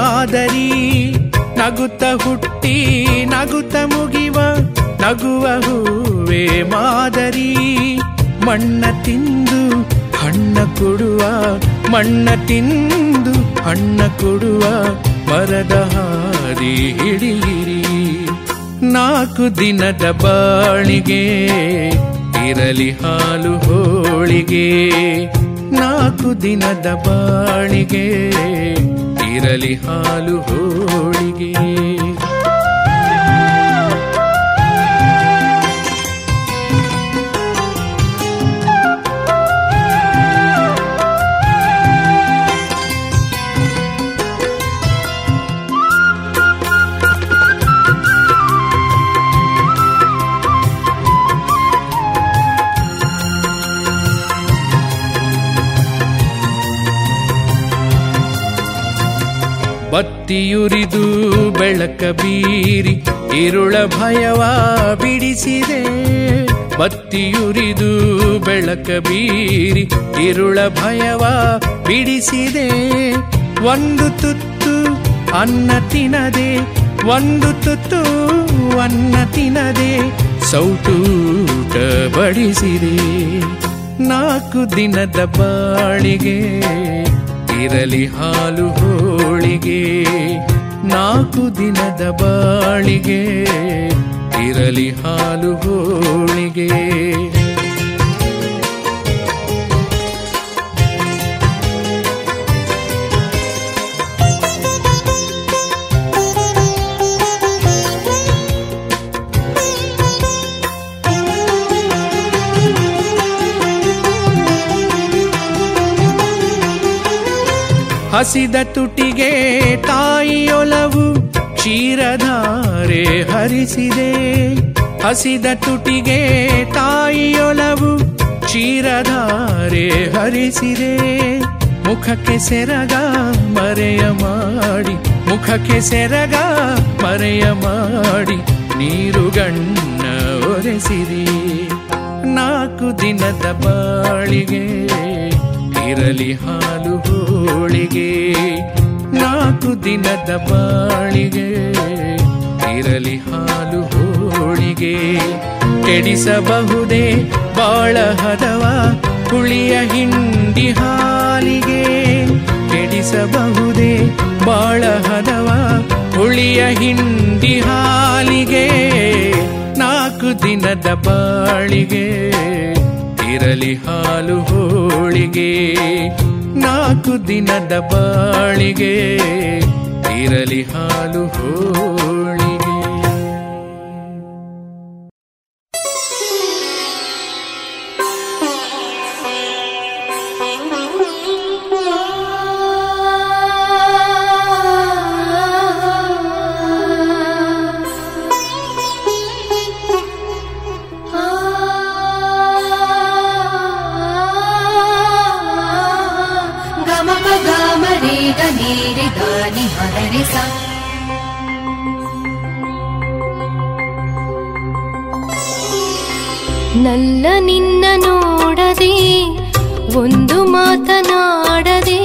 ಮಾದರಿ. ನಗುತ್ತ ಹುಟ್ಟಿ, ನಗುತ್ತ ಮುಗಿವ, ನಗುವ ಹೂವೇ ಮಾದರಿ. ಮಣ್ಣ ತಿಂದು ಹಣ್ಣ ಕೊಡುವ, ಮಣ್ಣ ತಿಂದು ಹಣ್ಣ ಕೊಡುವ, ಮರದ ಹಾದಿ ಹಿಡಿಯಿರಿ. ನಾಲ್ಕು ದಿನದ ಬಾಳಿಗೆ, ಇರಲಿ ಹಾಲು ಹೋಳಿಗೆ. ನಾಲ್ಕು ದಿನದ ಬಾಳಿಗೆ ಇರಲಿ ಹಾಲು ಹೋಳಿಗೆ. ಬತ್ತಿಯುರಿದು ಬೆಳಕ ಬೀರಿ ಇರುಳ ಭಯವ ಬಿಡಿಸಿದೆ. ಬತ್ತಿಯುರಿದು ಬೆಳಕ ಬೀರಿ ಇರುಳ ಭಯವ ಬಿಡಿಸಿದೆ. ಒಂದು ತುತ್ತು ಅನ್ನ ತಿನ್ನದೆ ಒಂದು ತುತ್ತು ಅನ್ನ ತಿನ್ನದೆ ಸೌಟೂಟ ಬಡಿಸಿದೆ. ನಾಲ್ಕು ದಿನದ ಬಾಳಿಗೆ ಇರಲಿ ಹಾಲು ಹೋಳಿಗೆ ನಾಲ್ಕು ದಿನದ ಬಾಳಿಗೆ. ಇರಲಿ ಹಾಲು ಹೋಳಿಗೆ. ಹಸಿದ ತುಟಿಗೆ ತಾಯಿಯೊಲವು ಕ್ಷೀರಧಾರೆ ಹರಿಸಿದೆ. ಹಸಿದ ತುಟಿಗೆ ತಾಯಿಯೊಲವು ಕ್ಷೀರಧಾರೆ ಹರಿಸಿದೆ. ಮುಖಕ್ಕೆ ಸೆರಗ ಮರೆಯ ಮಾಡಿ, ಮುಖಕ್ಕೆ ಸೆರಗ ಮರೆಯ ಮಾಡಿ ನೀರುಗಣ್ಣ ಒರೆಸಿರಿ ನಾಲ್ಕು ದಿನದ ಬಾಳಿಗೆ ಇರಲಿ ಹಾಲು ಹೋಳಿಗೆ, ನಾಲ್ಕು ದಿನದ ಬಾಳಿಗೆ ಇರಲಿ ಹಾಲು ಹೋಳಿಗೆ, ಕೆಡಿಸಬಹುದೇ ಬಾಳ ಹದವ ಹುಳಿಯ ಹಿಂಡಿ ಹಾಲಿಗೆ. ಕೆಡಿಸಬಹುದೇ ಬಾಳ ಹದವ ಹುಳಿಯ ಹಿಂಡಿ ಹಾಲಿಗೆ, ನಾಲ್ಕು ದಿನದ ಬಾಳಿಗೆ ಇರಲಿ ಹಾಲು ಹೋಳಿಗೆ ನಾಲ್ಕು ದಿನದ ಬಾಳಿಗೆ ಇರಲಿ ಹಾಲು ಹೋಳಿಗೆ. ನನ್ನ ನಿನ್ನ ನೋಡದೆ, ಒಂದು ಮಾತನಾಡದೆ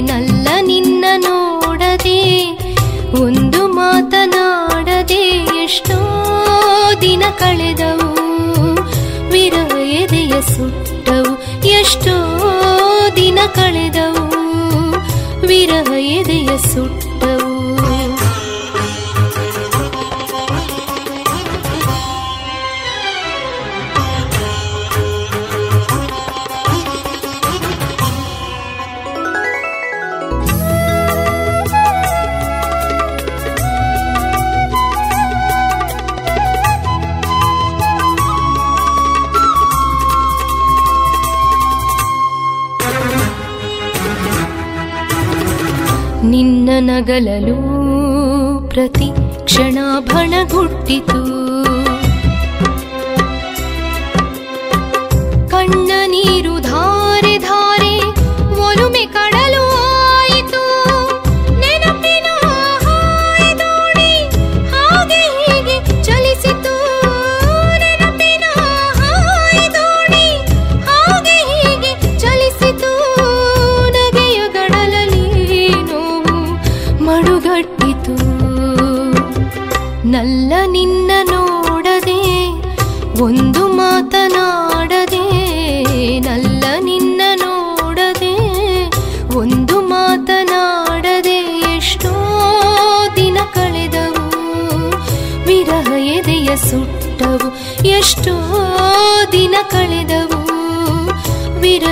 ನಲ್ಲ ನಿನ್ನ ನೋಡದೆ, ಒಂದು ಮಾತನಾಡದೆ ಎಷ್ಟೋ ದಿನ ಕಳೆದವು ವಿರಹ ಸುಟ್ಟವು, ಎಷ್ಟೋ ದಿನ ಕಳೆದವು ವಿರಹ ಎದೆಯ ಸುಟ್ಟ ಗಲಲೂ ಪ್ರತಿ घुतु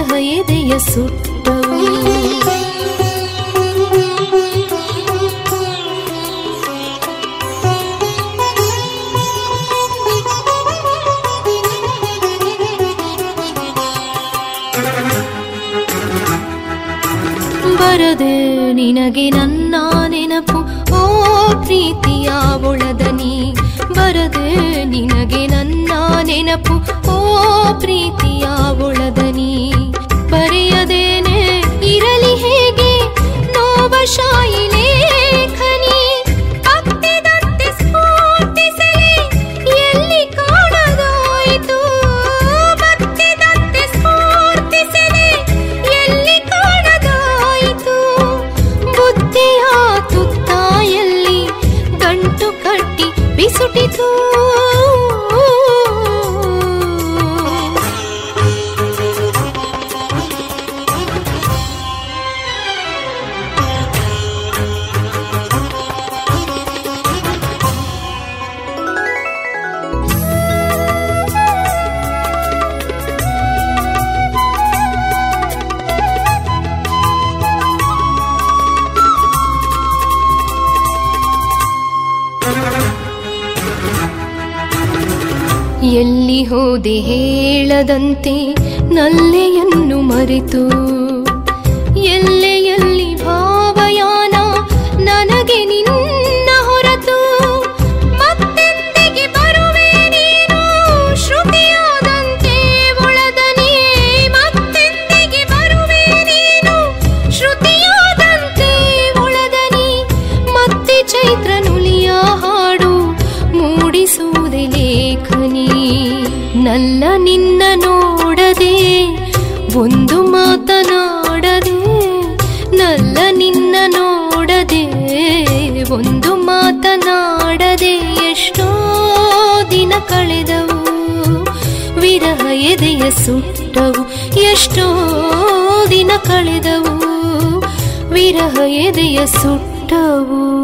ವಿರಹ ಎದೆಯ ಸುಟ್ಟವು ಬರದೆ ನಿನಗೆ ನನ್ನ ನೆನಪು, ಓ ಪ್ರೀತಿಯ ಒಳದನಿ. ಬರದೆ ನಿನಗೆ ನನ್ನ ನೆನಪು, ಓ ಪ್ರೀತಿಯ ಒಳದನಿ. itu. சுட்டவும்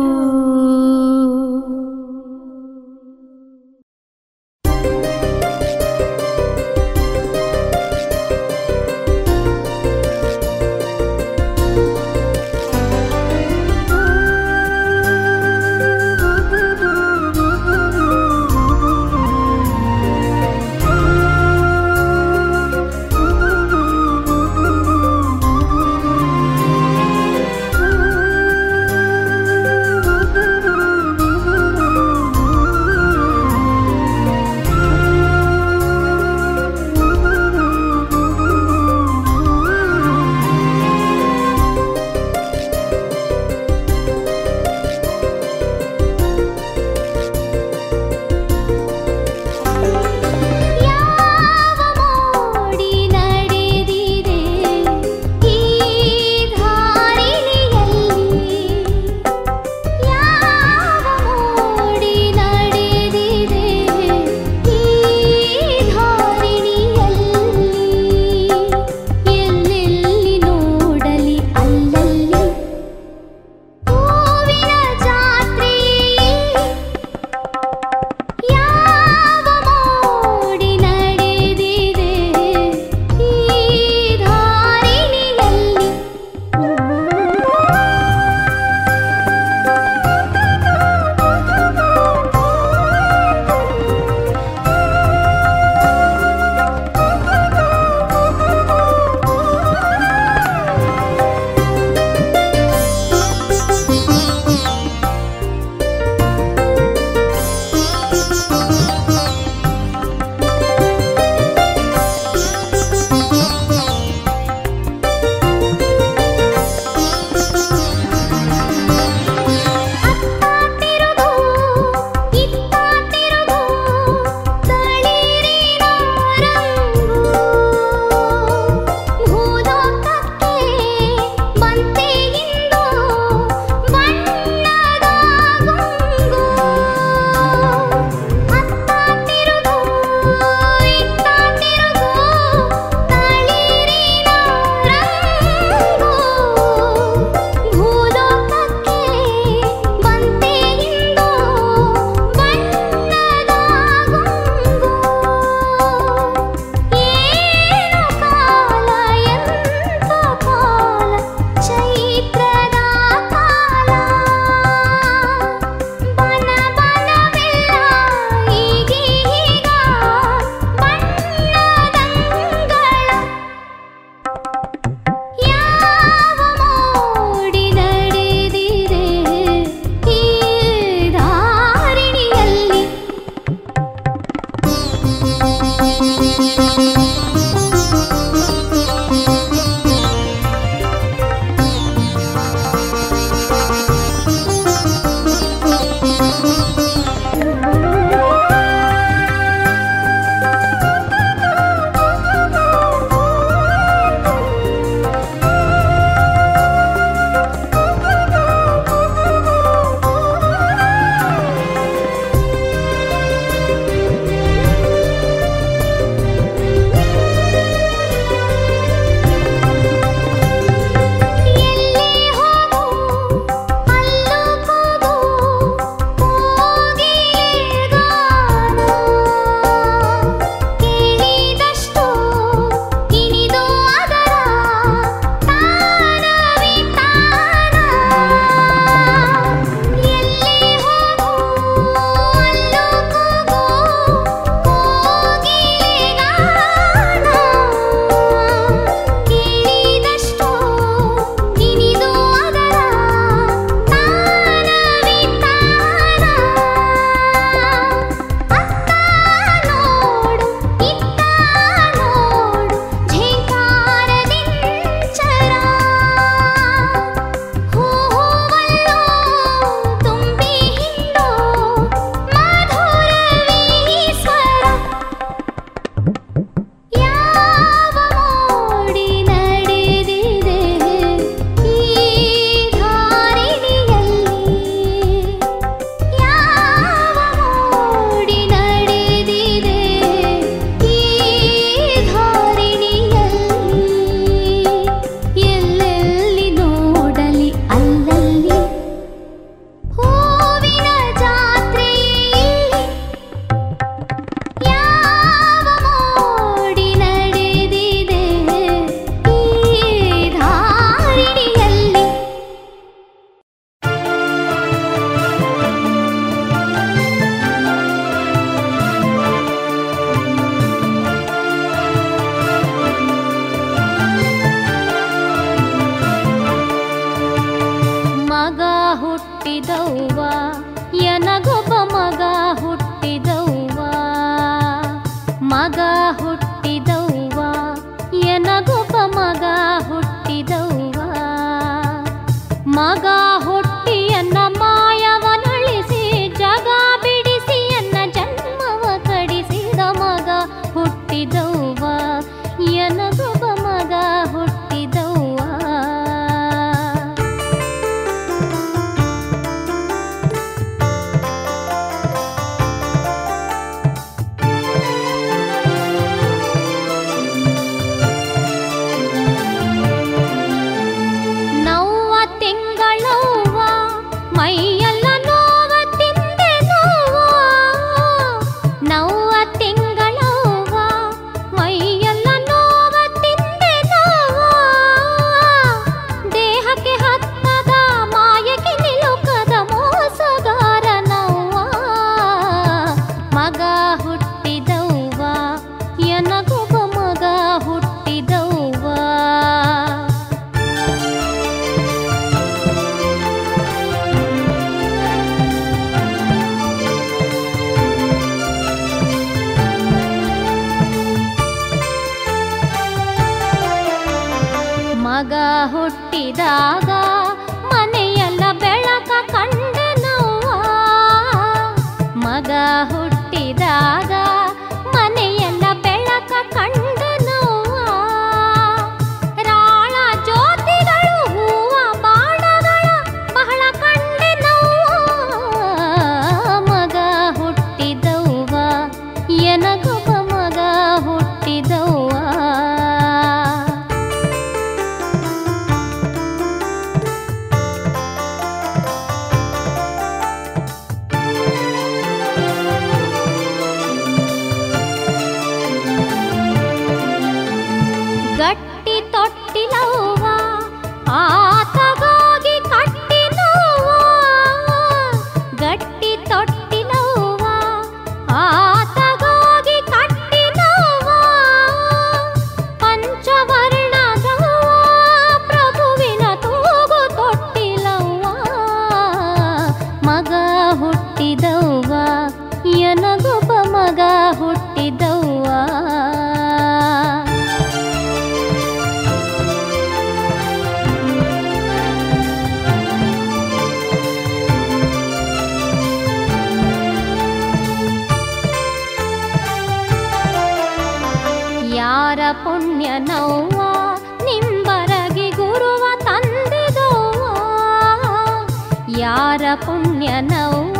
ಯಾರ ಪುಣ್ಯ ನೋವ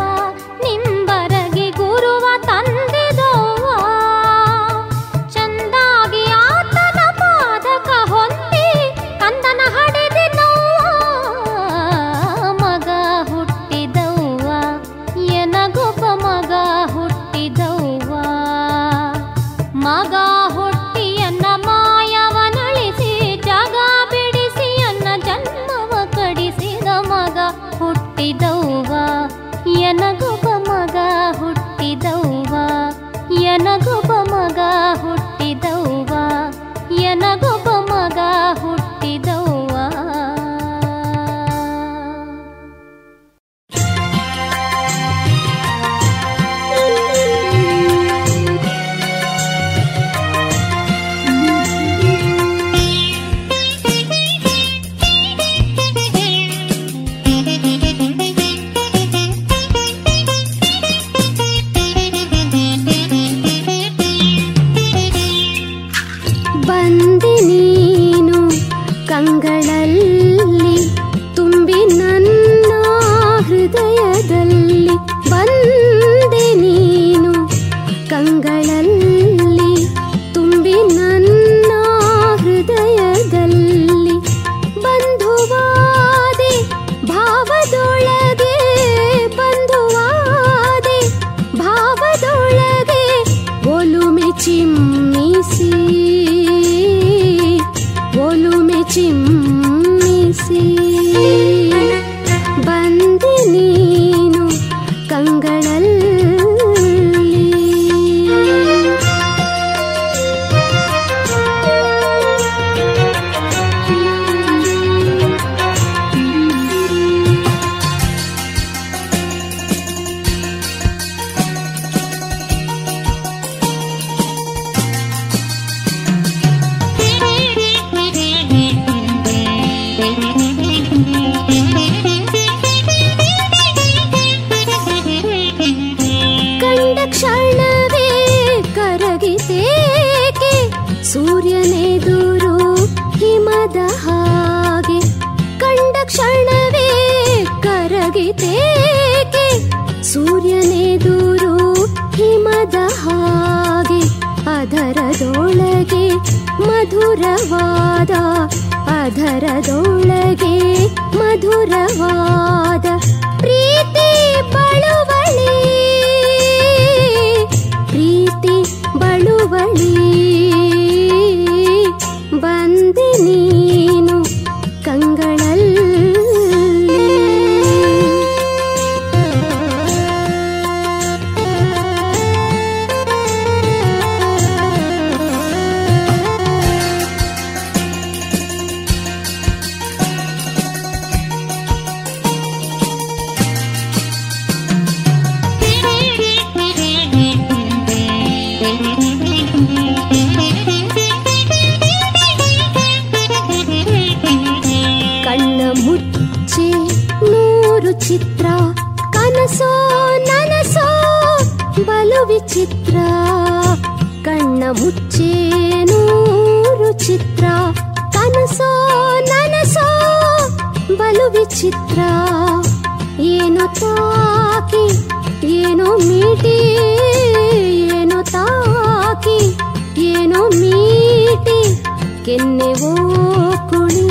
ವಿಚಿತ್ರ ಕಣ್ಣ ಮುಚ್ಚಿ ನೂರು ಚಿತ್ರ ಕನಸೋ ನನಸೋ ಬಲು ವಿಚಿತ್ರ ಏನು ತಾಕಿ ಏನೋ ಮೀಟಿ ಏನೋ ತಾಕಿ ಏನೋ ಮೀಟಿ ಕೆನ್ನೆವೋ ಕುಳಿ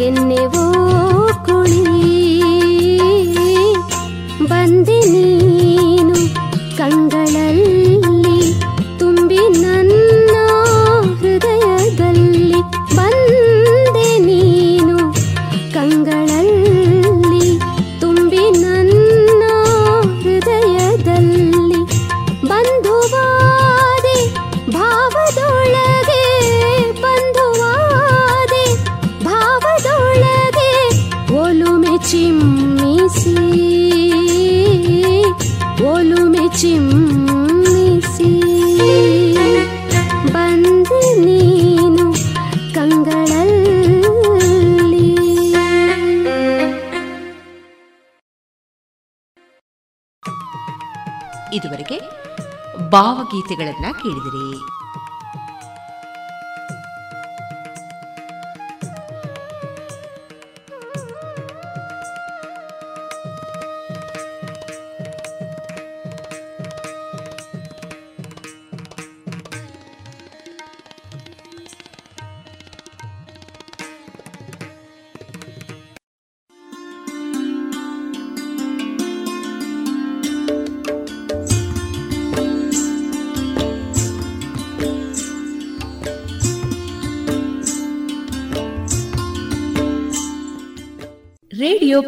ಕೆನ್ನೆವೋ ಕುಳಿ ಬಂದೆ ಭಾವಗೀತೆಗಳನ್ನ ಕೇಳಿದಿರಿ.